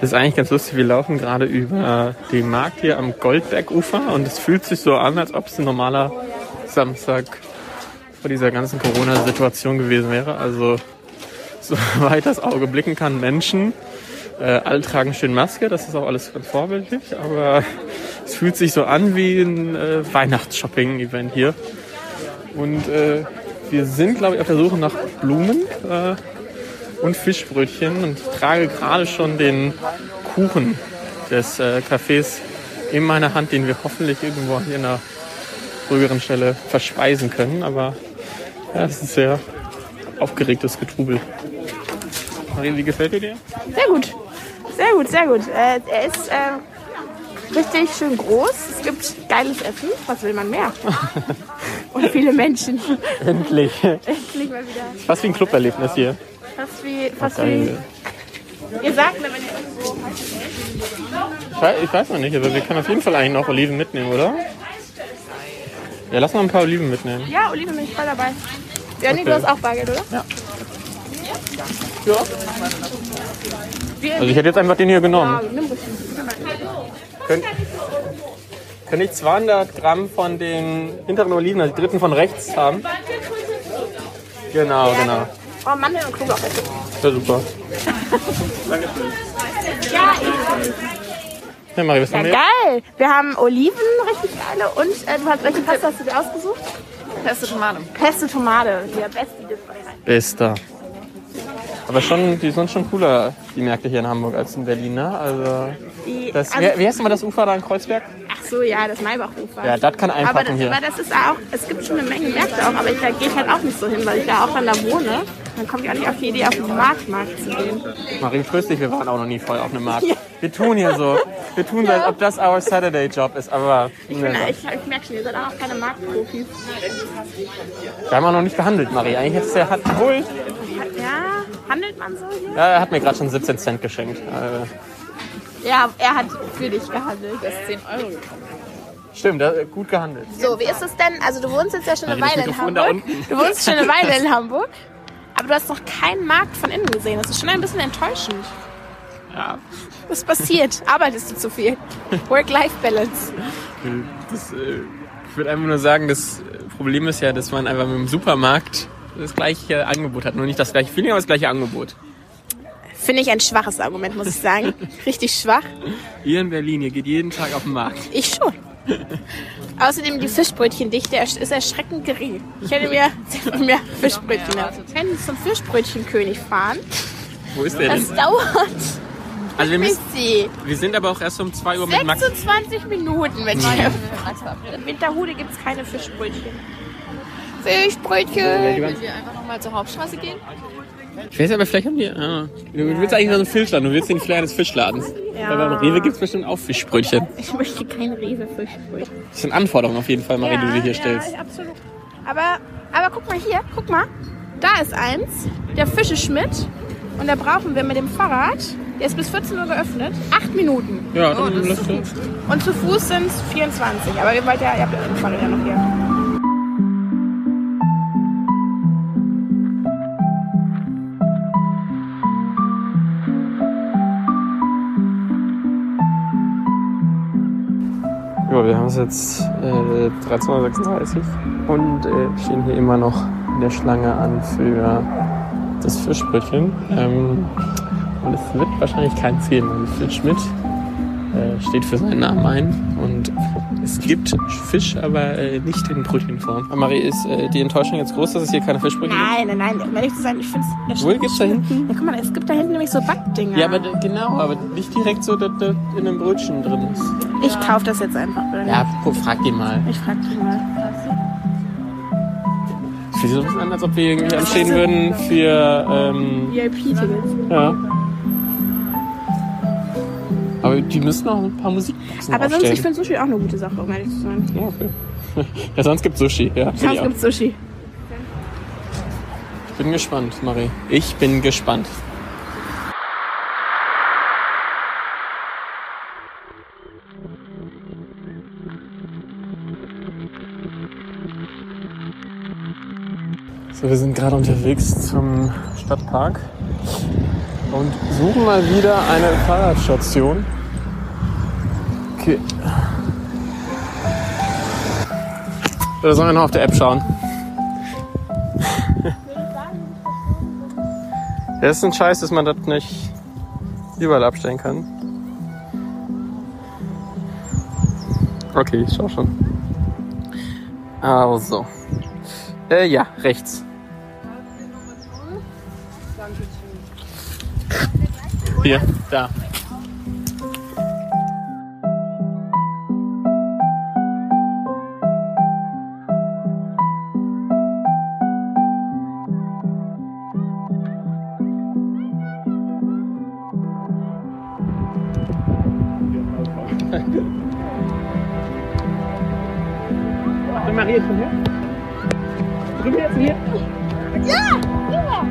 Das ist eigentlich ganz lustig. Wir laufen gerade über den Markt hier am Goldbergufer und es fühlt sich so an, als ob es ein normaler Samstag vor dieser ganzen Corona-Situation gewesen wäre. Also soweit das Auge blicken kann, Menschen. Äh, alle tragen schön Maske, das ist auch alles ganz vorbildlich, aber es fühlt sich so an wie ein äh, Weihnachtsshopping-Event hier. Und äh, wir sind, glaube ich, auf der Suche nach Blumen äh, und Fischbrötchen und trage gerade schon den Kuchen des äh, Cafés in meiner Hand, den wir hoffentlich irgendwo hier an einer ruhigeren Stelle verspeisen können. Aber ja, es ist sehr aufgeregtes Getrubel. Marie, wie gefällt dir der? Sehr gut. Sehr gut, sehr gut. Äh, er ist äh, richtig schön groß. Es gibt geiles Essen. Was will man mehr? Und viele Menschen. Endlich. Endlich mal wieder. Fast wie ein Cluberlebnis hier. Fast wie, fast wie. Ihr sagt mir, wenn ihr irgendwo. Ich weiß, ich weiß noch nicht, aber wir können auf jeden Fall eigentlich noch Oliven mitnehmen, oder? Ja, lass mal ein paar Oliven mitnehmen. Ja, Oliven bin ich voll dabei. Ja, nee, Okay. du hast auch Bargeld, oder? Ja. Ja. Also ich hätte jetzt einfach den hier genommen. ja, nimm ruhig. Könnt, könnte ich 200 Gramm von den hinteren Oliven, also die dritten von rechts haben? Genau, genau. Oh, Mandeln und Knoblauch bitte. Ja, super. Ja, Marie, was Ja, haben wir? geil. Wir haben Oliven, richtig geile. Und äh, du hast, welche Pasta hast du dir ausgesucht? Pesto Tomate. Pesto Tomate. Die beste Dip Bester. Aber schon, die sind schon cooler, die Märkte hier in Hamburg, als in Berlin, ne? Also, das, also, wie, wie heißt immer das Ufer da in Kreuzberg? ach so, ja, das Maybachufer. Ja, das kann aber, einpacken das, hier. aber das ist auch, es gibt schon eine Menge Märkte auch, aber ich, da gehe ich halt auch nicht so hin, weil ich da auch dann da wohne. Dann komme ich auch nicht auf die Idee, auf den Marktmarkt zu gehen. Marie, tröst dich, wir waren auch noch nie voll auf einem Markt. Wir tun hier so. Wir tun so, als ob das our Saturday Job ist, aber Ich, bin, ich, ich merke schon, ihr seid auch keine Marktprofis. wir haben auch noch nicht gehandelt, Marie. Eigentlich hättest du ja, hat, wohl, Ja, handelt man so hier? ja, er hat mir gerade schon 17 Cent geschenkt. Äh, Ja, er hat für dich gehandelt. Das ist 10 Euro gekostet. stimmt, da, gut gehandelt. So, wie ist es denn? Also du wohnst jetzt ja schon eine Weile in Hamburg. Du wohnst schon eine Weile in Hamburg. Aber du hast noch keinen Markt von innen gesehen. Das ist schon ein bisschen enttäuschend. Ja. Was passiert? Arbeitest du zu viel? Work-Life-Balance. Das, äh, ich würde einfach nur sagen, das Problem ist ja, dass man einfach mit dem Supermarkt das gleiche Angebot hat. Nur nicht das gleiche Feeling, aber das gleiche Angebot. Finde ich ein schwaches Argument, muss ich sagen. Richtig schwach. Ihr in Berlin, ihr geht jeden Tag auf den Markt. Ich schon. Außerdem die Fischbrötchendichte ist erschreckend gering. Ich hätte mir mehr Fischbrötchen erwartet. Wir können zum Fischbrötchenkönig fahren. Wo ist der denn? Das dauert Also wir, müssen, wir sind aber auch erst um 2 Uhr mit Max. 26 Minuten mit dir. In Winterhude gibt es keine Fischbrötchen. Fischbrötchen. Wollen wir einfach nochmal zur Hauptstraße gehen? Ich weiß aber, vielleicht haben die. Ah, du willst eigentlich so einen Fischladen, du willst die Flair des Fischladens. Ja. Aber beim Rewe gibt es bestimmt auch Fischbrötchen. Ich möchte kein Rewe-Fischbrötchen. Das sind Anforderungen auf jeden Fall, Marie, die du dir hier stellst. Ja, absolut. Aber, aber guck mal hier, guck mal. Da ist eins, der Fische Schmidt. Und da brauchen wir mit dem Fahrrad, der ist bis 14 Uhr geöffnet, 8 Minuten. Ja, dann lass uns. Und zu Fuß sind es 24. Aber ihr wollt ja, ihr habt ja den Fahrrad ja noch hier. Ja, wir haben es jetzt äh, 13.36 Uhr und äh, stehen hier immer noch in der Schlange an für das Fischbrötchen. Ähm, und es wird wahrscheinlich kein weil Phil Schmidt äh, steht für seinen Namen ein. Es gibt Fisch, aber äh, nicht in Brötchenform. Marie, ist äh, die Enttäuschung jetzt groß, dass es hier keine Fischbrötchen Nein, nein, nein. Um ehrlich zu sein, ich finde es. Wo gibt's da hinten? Ja, guck mal, es gibt da hinten nämlich so Backdinger. gibt? Ja, aber genau, aber nicht direkt so, dass das in einem Brötchen drin ist. ich kaufe das jetzt einfach. Oder Ja, guck, frag die mal. Ich frag die mal. Es fühlt sich so ein bisschen an, als ob wir irgendwie anstehen würden für ähm, VIP-Tickets. Ja. Aber die müssen auch ein paar Musikboxen Aber sonst, aufstellen. ich finde Sushi auch eine gute Sache, um ehrlich zu sein. Ja, okay. ja, sonst gibt's Sushi. Ja, Sonst auch. gibt's Sushi. ich bin gespannt, Marie. Ich bin gespannt. So, wir sind gerade unterwegs zum Stadtpark und suchen mal wieder eine Fahrradstation. Okay. Oder sollen wir noch auf der App schauen? Ja, ist ein Scheiß, dass man das nicht überall abstellen kann. Okay, ich schau schon. Also. Äh, ja, rechts. Hier, da. Von hier? Drüben jetzt hier? Ja! Ja!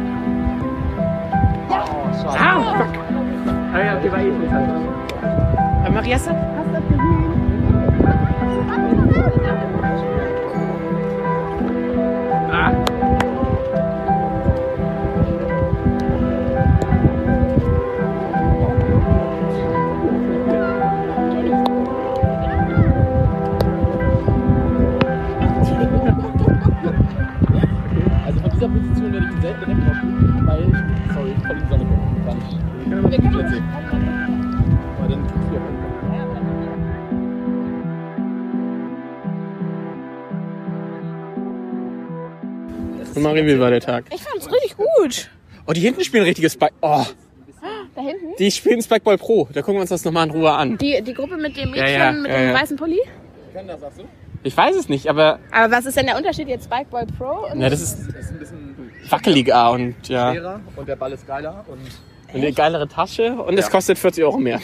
Ja! Fuck! Ah ja, okay, war eh nicht. Aber Marie, hast du, das gesehen? Ah! Also von dieser Position werde ich ihn selten direkt drauf dann tust du ja Und Marie, wie war der Tag? Ich fand's richtig gut. Oh, die hinten spielen richtiges Spike. Oh, Da hinten? die spielen Spikeball Pro. Da gucken wir uns das nochmal in Ruhe an. Die, die Gruppe mit dem Mädchen Ja, ja, mit ja, dem ja. weißen Pulli? Kann das, sagst du? Ich weiß es nicht, aber Aber was ist denn der Unterschied jetzt Spikeball Pro? Und ja, das ist Das ist ein bisschen wackeliger und ja. schwerer und der Ball ist geiler. Und Und eine geilere Tasche und es kostet 40 Euro mehr.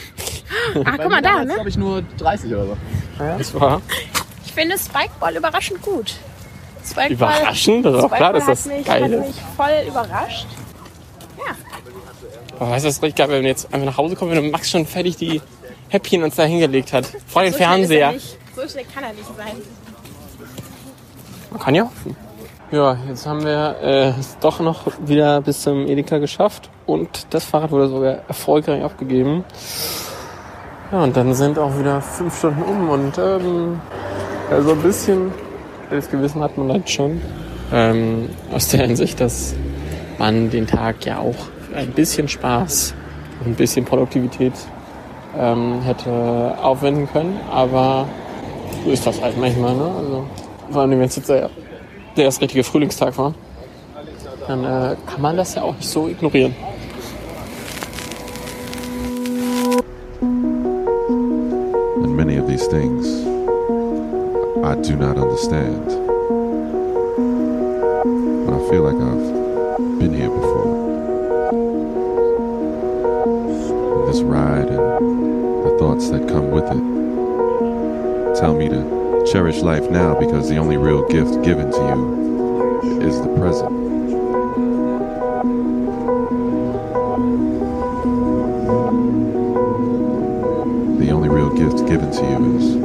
ah, guck mal da, ne? glaube ich, nur 30 oder so. Das war Ich finde Spikeball überraschend gut. Spikeball, überraschend. Das ist auch klar, dass das hat mich, geil hat ist. mich voll überrascht. Aber weißt du, was ist richtig geil, wenn wir jetzt einfach nach Hause kommen, wenn Max schon fertig die Häppchen uns da hingelegt hat. Vor den So schnell ist er Fernseher. nicht. So schnell kann er nicht sein. Man kann ja hoffen. Ja, jetzt haben wir äh, es doch noch wieder bis zum Edeka geschafft und das Fahrrad wurde sogar erfolgreich abgegeben. Ja, und dann sind auch wieder fünf Stunden um und ähm, also ein bisschen das Gewissen hat man dann schon. Ähm, aus der Hinsicht, dass man den Tag ja auch ein bisschen Spaß und ein bisschen Produktivität ähm, hätte aufwenden können, aber so ist das halt manchmal, ne? Also, vor allem, wenn es jetzt der, der erste richtige Frühlingstag war, dann äh, kann man das ja auch nicht so ignorieren. Understand. But I feel like I've been here before. This ride and the thoughts that come with it tell me to cherish life now because the only real gift given to you is the present. The only real gift given to you is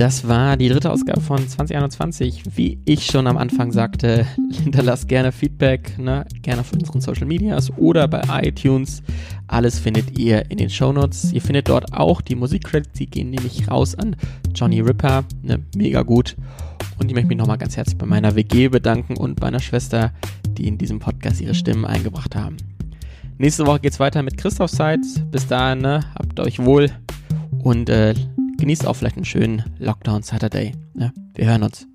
Das war die dritte Ausgabe von 2021. Wie ich schon am Anfang sagte, hinterlasst gerne Feedback, ne? gerne auf unseren Social Medias oder bei iTunes. Alles findet ihr in den Shownotes. Ihr findet dort auch die Musikcredits, die gehen nämlich raus an Johnny Ripper, ne? mega gut. Und ich möchte mich nochmal ganz herzlich bei meiner WG bedanken und meiner Schwester, die in diesem Podcast ihre Stimmen eingebracht haben. Nächste Woche geht's weiter mit Christoph Seitz. Bis dahin, ne? habt euch wohl und äh, genießt auch vielleicht einen schönen Lockdown Saturday. Ne? Wir hören uns.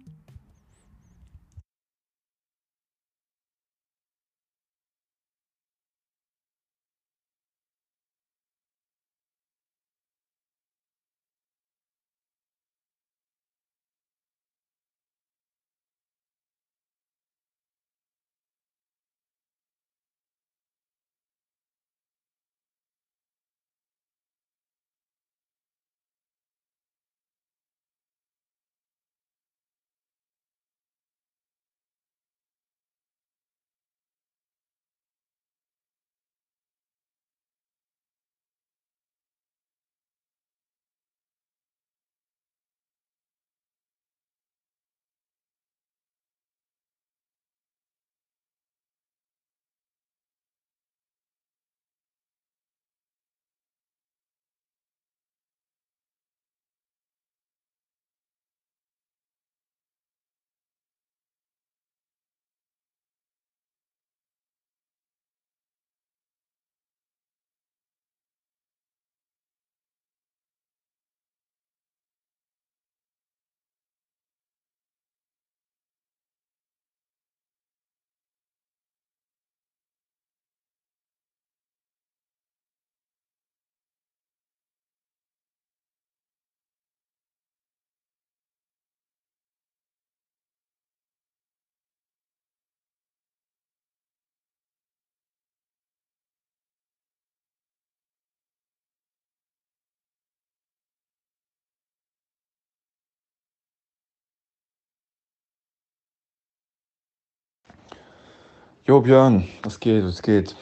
Jo Björn, was geht, was geht?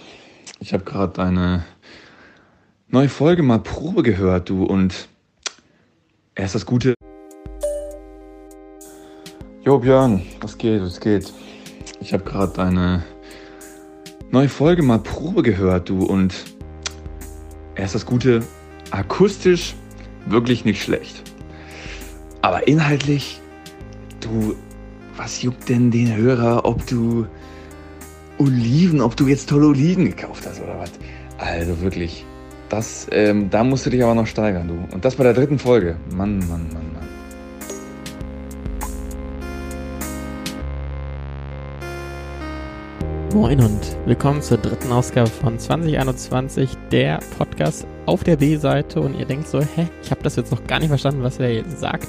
Ich habe gerade deine neue Folge mal Probe gehört, du, und erst das Gute. Jo Björn, was geht, was geht? Ich habe gerade deine neue Folge mal Probe gehört, du, und erst das Gute, akustisch wirklich nicht schlecht. Aber inhaltlich, du, was juckt denn den Hörer, ob du Oliven, ob du jetzt tolle Oliven gekauft hast oder was? Also wirklich, das, ähm, da musst du dich aber noch steigern, du. Und das bei der dritten Folge. Mann, Mann, Mann, Mann. Moin und willkommen zur dritten Ausgabe von 2021, der Podcast auf der B-Seite. Und ihr denkt so, hä, ich habe das jetzt noch gar nicht verstanden, was er jetzt sagt.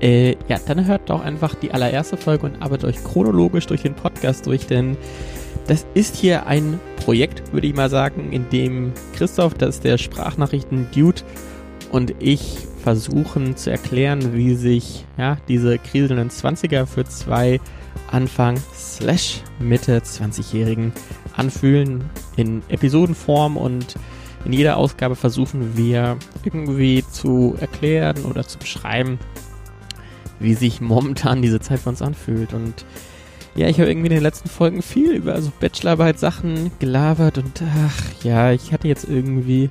Äh, ja, dann hört doch einfach die allererste Folge und arbeitet euch chronologisch durch den Podcast durch, denn das ist hier ein Projekt, würde ich mal sagen, in dem Christoph, das ist der Sprachnachrichten-Dude, und ich versuchen zu erklären, wie sich ja, diese kriselnden 20er für zwei Anfang slash Mitte 20-Jährigen anfühlen in Episodenform und in jeder Ausgabe versuchen wir irgendwie zu erklären oder zu beschreiben, wie sich momentan diese Zeit für uns anfühlt. Und ja, ich habe irgendwie in den letzten Folgen viel über so Bachelorarbeit-Sachen gelabert und ach ja, ich hatte jetzt irgendwie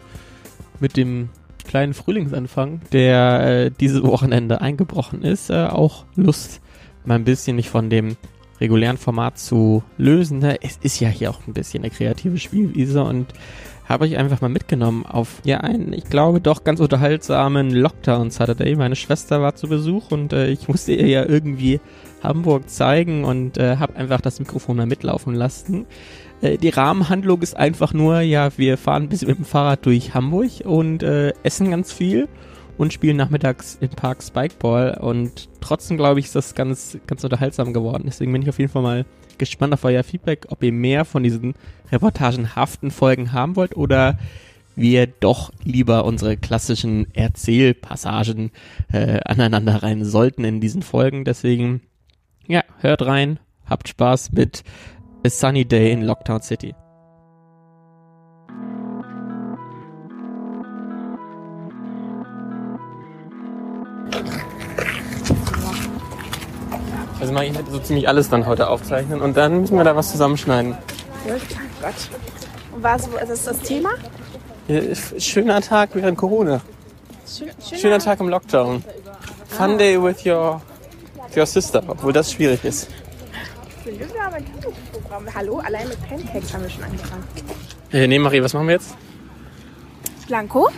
mit dem kleinen Frühlingsanfang, der äh, dieses Wochenende eingebrochen ist, äh, auch Lust, mal ein bisschen mich von dem regulären Format zu lösen. Ne? Es ist ja hier auch ein bisschen eine kreative Spielwiese und habe ich einfach mal mitgenommen auf ja einen, ich glaube doch ganz unterhaltsamen Lockdown Saturday. Meine Schwester war zu Besuch und äh, ich musste ihr ja irgendwie Hamburg zeigen und äh, habe einfach das Mikrofon mal mitlaufen lassen. Äh, die Rahmenhandlung ist einfach nur, ja, wir fahren ein bisschen mit dem Fahrrad durch Hamburg und äh, essen ganz viel und spielen nachmittags im Park Spikeball und trotzdem glaube ich ist das ganz ganz unterhaltsam geworden. Deswegen bin ich auf jeden Fall mal gespannt auf euer Feedback, ob ihr mehr von diesen reportagenhaften Folgen haben wollt oder wir doch lieber unsere klassischen Erzählpassagen äh, aneinander rein sollten in diesen Folgen. Deswegen, hört rein, habt Spaß mit A Sunny Day in Lockdown City. Also mal, ich werde so ziemlich alles dann heute aufzeichnen und dann müssen wir da was zusammenschneiden. Oh Gott. Und was, ist das Thema? Ja, Schöner Tag während Corona. Schön, Schöner Tag im Lockdown. Fun day with your, your sister, obwohl das schwierig ist. Wir haben ein Campingprogramm. Hallo, allein mit Pancakes haben wir schon angefangen. Äh, nee, Marie, was machen wir jetzt? Blanco.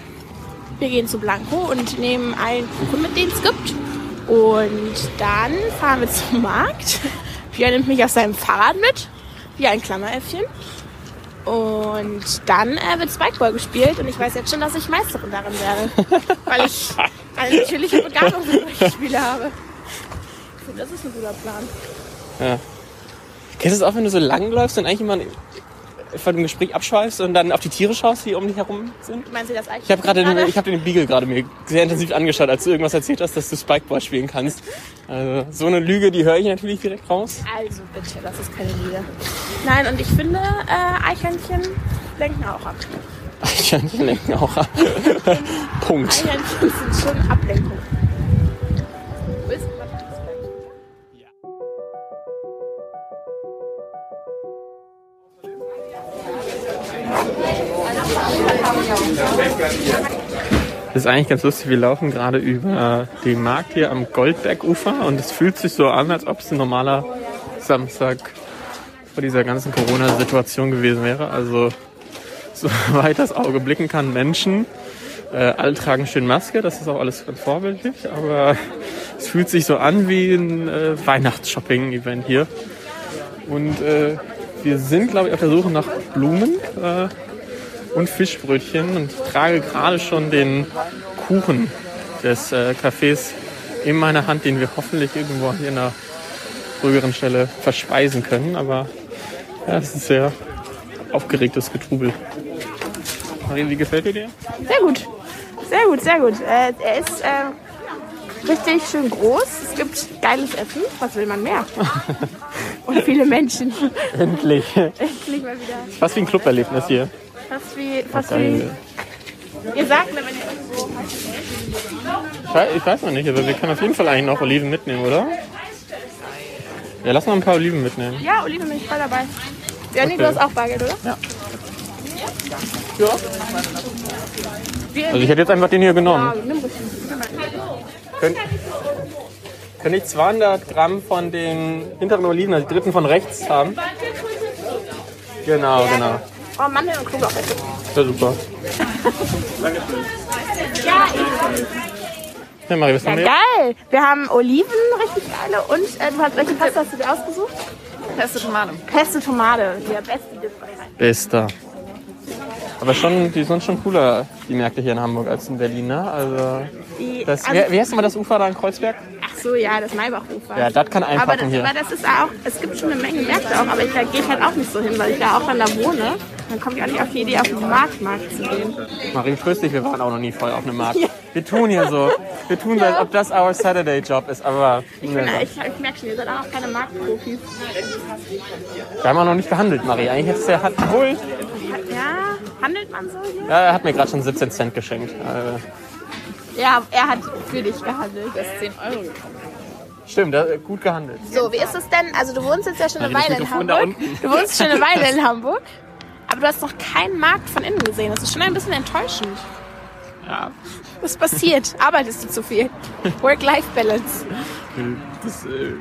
Wir gehen zu Blanco und nehmen allen Kuchen mit, den es gibt. Und dann fahren wir zum Markt. Pia nimmt mich auf seinem Fahrrad mit, wie ein Klammeräffchen. Und dann äh, wird Spikeball gespielt und ich weiß jetzt schon, dass ich Meisterin darin werde. weil ich eine natürliche Begabung für solche Spiele habe. Das ist ein guter Plan. Ja. Kennst du es auch, wenn du so lang läufst und eigentlich immer von dem Gespräch abschweifst und dann auf die Tiere schaust, die um dich herum sind? Meinen Sie das eigentlich? Ich habe gerade den, ich hab den Beagle gerade mir sehr intensiv angeschaut, als du irgendwas erzählt hast, dass du Spikeball spielen kannst. Also, so eine Lüge, die höre ich natürlich direkt raus. Also bitte, das ist keine Lüge. Nein, und ich finde, äh, Eichhörnchen lenken auch ab. Eichhörnchen lenken auch ab. Punkt. Eichhörnchen sind schon Ablenkung. Das ist eigentlich ganz lustig. Wir laufen gerade über den Markt hier am Goldbergufer und es fühlt sich so an, als ob es ein normaler Samstag vor dieser ganzen Corona-Situation gewesen wäre. Also soweit das Auge blicken kann, Menschen. Äh, alle tragen schön Maske, das ist auch alles ganz vorbildlich, aber es fühlt sich so an wie ein äh, Weihnachtsshopping-Event hier. Und äh, wir sind, glaube ich, auf der Suche nach Blumen. Äh, und Fischbrötchen und ich trage gerade schon den Kuchen des äh, Cafés in meiner Hand, den wir hoffentlich irgendwo hier in einer ruhigeren Stelle verspeisen können. Aber ja, es ist sehr aufgeregtes Getrubel. Marie, wie gefällt dir der? Sehr gut. Sehr gut, sehr gut. Äh, er ist äh, richtig schön groß. Es gibt geiles Essen. Was will man mehr? Und viele Menschen. Endlich. Endlich mal wieder. Fast wie ein Cluberlebnis hier. Fast wie, fast wie. Ihr sagt mir, wenn ihr irgendwo. Ich weiß, ich weiß noch nicht, aber wir können auf jeden Fall eigentlich noch Oliven mitnehmen, oder? Ja, lass noch ein paar Oliven mitnehmen. Ja, Oliven bin ich voll dabei. Janni, Okay. du hast auch Bargeld, oder? Ja. Ja. Also ich hätte jetzt einfach den hier genommen. Ja. Könnt, Könnte ich 200 Gramm von den hinteren Oliven, also die dritten von rechts haben? Genau, genau. Oh, Mandel und Knoblauch bitte. Ja, super. Ja, ich. Ja, Marie, was Ja, haben wir? geil. Wir haben Oliven, richtig geile. Und äh, du hast, welche Pasta hast du dir ausgesucht? Pesto Tomate. Pesto Tomate. Der beste. Bester. Aber schon, die sind schon cooler, die Märkte hier in Hamburg als in Berlin, ne? Also, das, also, wie, wie heißt nochmal das Ufer da in Kreuzberg? ach so, ja, das Maibachufer. Ja, das kann aber einpacken das, hier. aber das ist auch, es gibt schon eine Menge Märkte auch, aber ich, da gehe ich halt auch nicht so hin, weil ich da auch dann da wohne. Dann komme ich auch nicht auf die Idee, auf den Marktmarkt zu gehen. Marie, tröst dich, wir waren auch noch nie voll auf einem Markt. Wir tun hier so. Wir tun so, als ob das our Saturday Job ist, aber Ich, bin, ich, ich merke schon, ihr seid auch noch keine Marktprofis. wir haben auch noch nicht gehandelt, Marie. Eigentlich hättest du ja, hat, obwohl, Ja, handelt man so hier? ja, er hat mir gerade schon 17 Cent geschenkt. Äh, Ja, er hat für dich gehandelt. Das ist 10 Euro. stimmt, da, gut gehandelt. So, wie ist es denn? Also du wohnst jetzt ja schon eine Weile in Hamburg. Du wohnst schon eine Weile in Hamburg. Aber du hast noch keinen Markt von innen gesehen. Das ist schon ein bisschen enttäuschend. Ja, Was passiert? Arbeitest du zu viel? Work-Life-Balance. das, äh,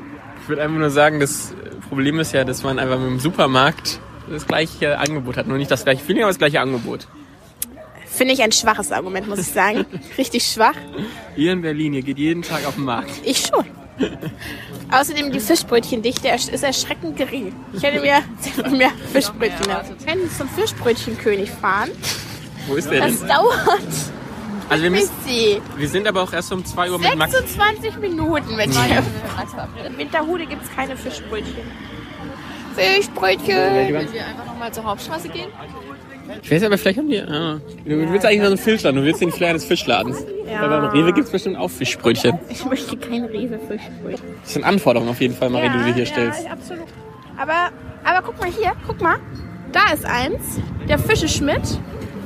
ich würde einfach nur sagen, das Problem ist ja, dass man einfach mit dem Supermarkt das gleiche Angebot hat. Nur nicht das gleiche Feeling, aber das gleiche Angebot. Finde ich ein schwaches Argument, muss ich sagen. Richtig schwach. Ihr in Berlin, ihr geht jeden Tag auf den Markt. Ich schon. Außerdem die Fischbrötchendichte ist erschreckend gering. Ich hätte mir mehr Fischbrötchen erwartet. Wir können zum Fischbrötchenkönig fahren. Wo ist der Das denn? dauert Also wir, müssen, wir sind aber auch erst um 2 Uhr mit Max. 26 Minuten mit dir. In Winterhude gibt es keine Fischbrötchen. Fischbrötchen. Wollen wir einfach nochmal zur Hauptstraße gehen? Ich weiß aber, vielleicht haben die. Ah, du willst eigentlich noch einen Fischladen, du willst den Flair des Fischladens. Ja. Aber beim Rewe gibt es bestimmt auch Fischbrötchen. Ich möchte kein Rewe-Fischbrötchen. Das sind Anforderungen auf jeden Fall, Marie, die du hier stellst. Ja, absolut. Aber, aber guck mal hier, guck mal. Da ist eins, der Fische Schmidt.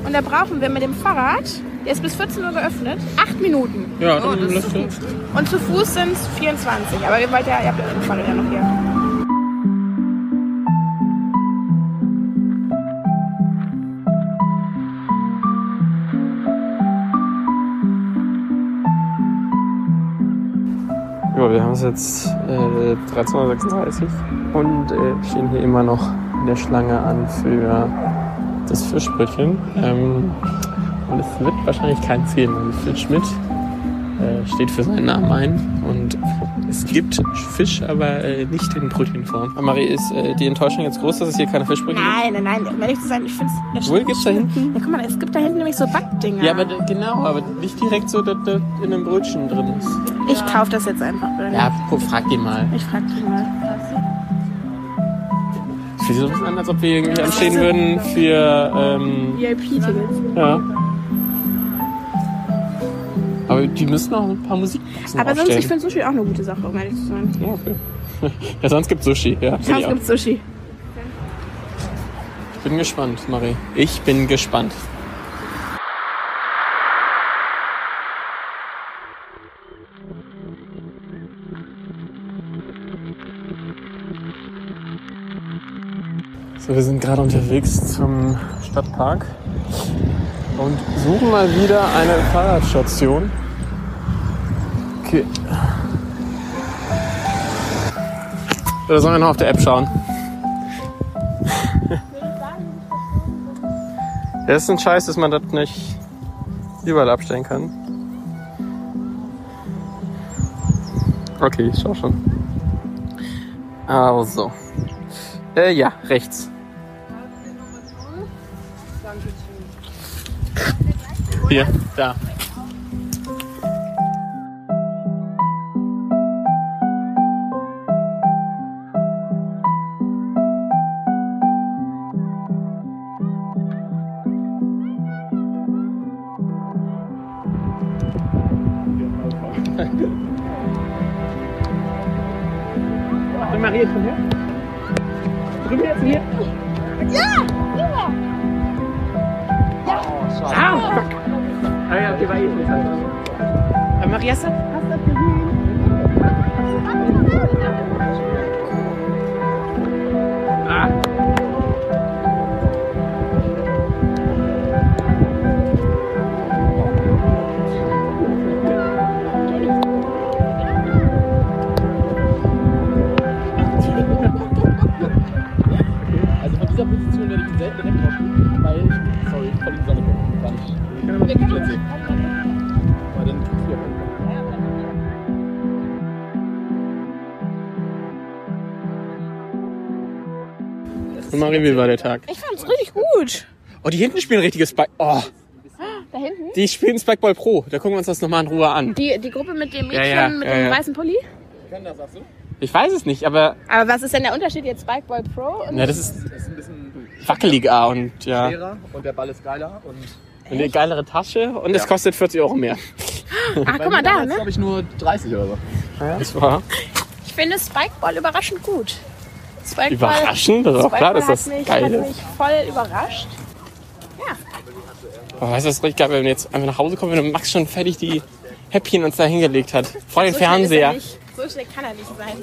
Und da brauchen wir mit dem Fahrrad, der ist bis 14 Uhr geöffnet, 8 Minuten. Ja, dann lass uns. Und zu Fuß sind es 24. Aber ihr wollt ja, ihr habt ja den Fahrrad ja noch hier. Wir haben es jetzt äh, 13.36 Uhr und äh, stehen hier immer noch in der Schlange an für das Fischbrötchen. Ähm, und es wird wahrscheinlich kein weil Phil Schmidt äh, steht für seinen Namen ein. Und es gibt Fisch, aber äh, nicht in Brötchenform. Marie, ist äh, die Enttäuschung jetzt groß, dass es hier keine Fischbrötchen Nein, nein, nein. Um ehrlich zu sein, ich finde es. Wohl gibt's da hinten? Ja, guck mal, es gibt da hinten nämlich so Backdinger. gibt? Ja, aber genau, aber nicht direkt so, dass das in einem Brötchen drin ist. ich kaufe das jetzt einfach. Bernie. Ja, frag die mal. Ich frag dich mal. Sieht so ein bisschen an, als ob wir irgendwie anstehen würden für, ähm, VIP-Tickets. ja. Aber die müssen auch ein paar Musikboxen Aber sonst, aufstellen. ich finde Sushi auch eine gute Sache, um ehrlich zu sein. Ja, okay. ja, sonst gibt's Sushi. Ja, Sonst ich, auch. gibt Sushi. ich bin gespannt, Marie. Ich bin gespannt. So, wir sind gerade unterwegs zum Stadtpark und suchen mal wieder eine Fahrradstation. Okay. Oder sollen wir noch auf der App schauen? Das ist ein Scheiß, dass man das nicht überall abstellen kann. Okay, ich schau schon. Also. Äh, ja, rechts. Hier, da. Marie, jetzt von hier. Drüben jetzt hier. Ah, war eh hast du das gesehen? Ah. Also von dieser Position werde ich ihn selten direkt drauf weil ich, sorry, voll in die Sonne gucken. Gar nicht. Wir können aber Marie, wie war der Tag? Ich fand's richtig gut. Oh, die hinten spielen richtiges Spike. Oh, Da hinten? die spielen Spikeball Pro. Da gucken wir uns das nochmal in Ruhe an. Die, die Gruppe mit dem Mädchen Ja, ja, mit ja, dem ja. weißen Pulli? Ich weiß es nicht, aber Aber was ist denn der Unterschied jetzt Spikeball Pro? Und ja, das ist Ist ein bisschen wackeliger und ja. schwerer und der Ball ist geiler. Und Und eine geilere Tasche und es kostet 40 Euro mehr. ah, guck mal da, ne? glaube ich, nur 30 oder so. Das war Ich finde Spikeball überraschend gut. Spikeball, überraschend. Das ist auch klar, dass das hat mich, geil hat ist. mich voll überrascht. Oh, weißt du, was richtig geil wenn wir jetzt einfach nach Hause kommen, wenn Max schon fertig die Häppchen uns da hingelegt hat. Vor den So er Fernseher. So schnell kann er nicht sein.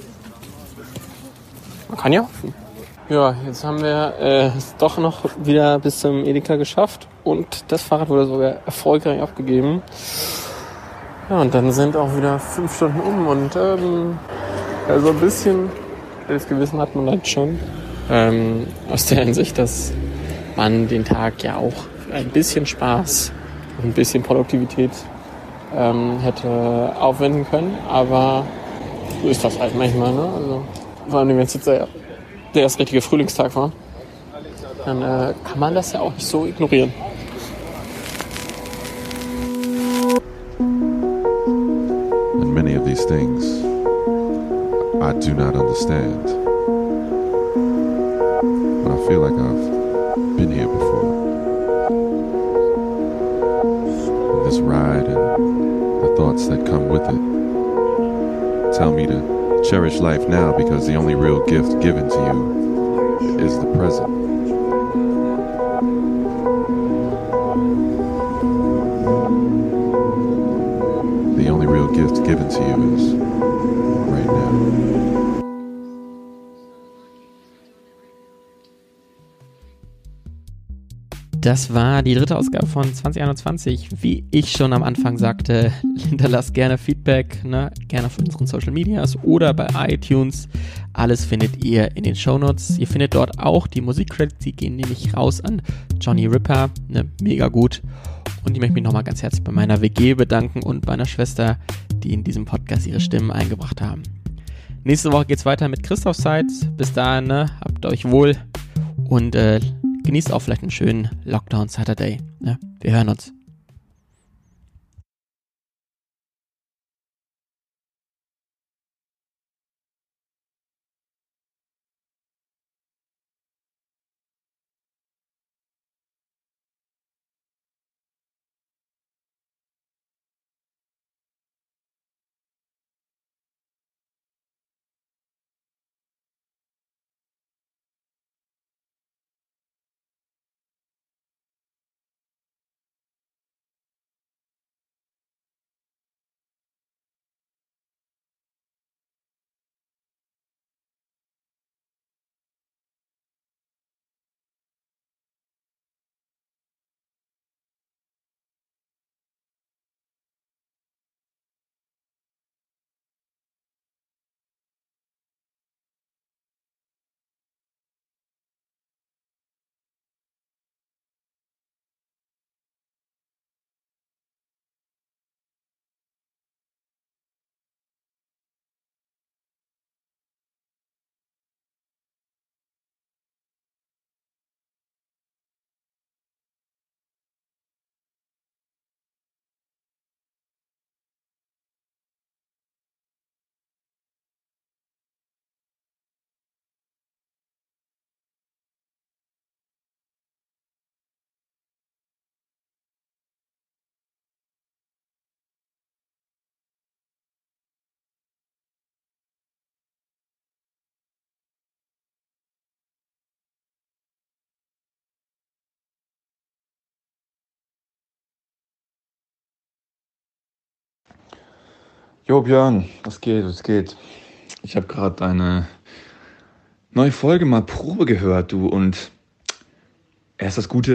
Man kann ja hoffen. Ja, jetzt haben wir äh, es doch noch wieder bis zum Edeka geschafft und das Fahrrad wurde sogar erfolgreich abgegeben. Ja, und dann sind auch wieder fünf Stunden um und ähm, ja, so ein bisschen das Gewissen hat man dann schon. Ähm, aus der Hinsicht, dass man den Tag ja auch ein bisschen Spaß und ein bisschen Produktivität ähm, hätte aufwenden können. Aber so ist das halt manchmal. Ne? Also, vor allem, wenn es jetzt der, der erste richtige Frühlingstag war, dann äh, kann man das ja auch nicht so ignorieren. And many of these things do not understand. But I feel like I've been here before. And this ride and the thoughts that come with it tell me to cherish life now because the only real gift given to you is the present. The only real gift given to you is Das war die dritte Ausgabe von 2021. Wie ich schon am Anfang sagte, hinterlasst gerne Feedback, ne? gerne auf unseren Social Medias oder bei iTunes. Alles findet ihr in den Shownotes. Ihr findet dort auch die Musikcredits, die gehen nämlich raus an Johnny Ripper, ne? mega gut. Und ich möchte mich nochmal ganz herzlich bei meiner WG bedanken und meiner Schwester, die in diesem Podcast ihre Stimmen eingebracht haben. Nächste Woche geht's weiter mit Christophs Zeit. Bis dahin, ne? habt euch wohl und äh, genießt auch vielleicht einen schönen Lockdown Saturday. Ne? Wir hören uns. Jo Björn, was geht, was geht? Ich habe gerade deine neue Folge mal Probe gehört, du, und erst das Gute,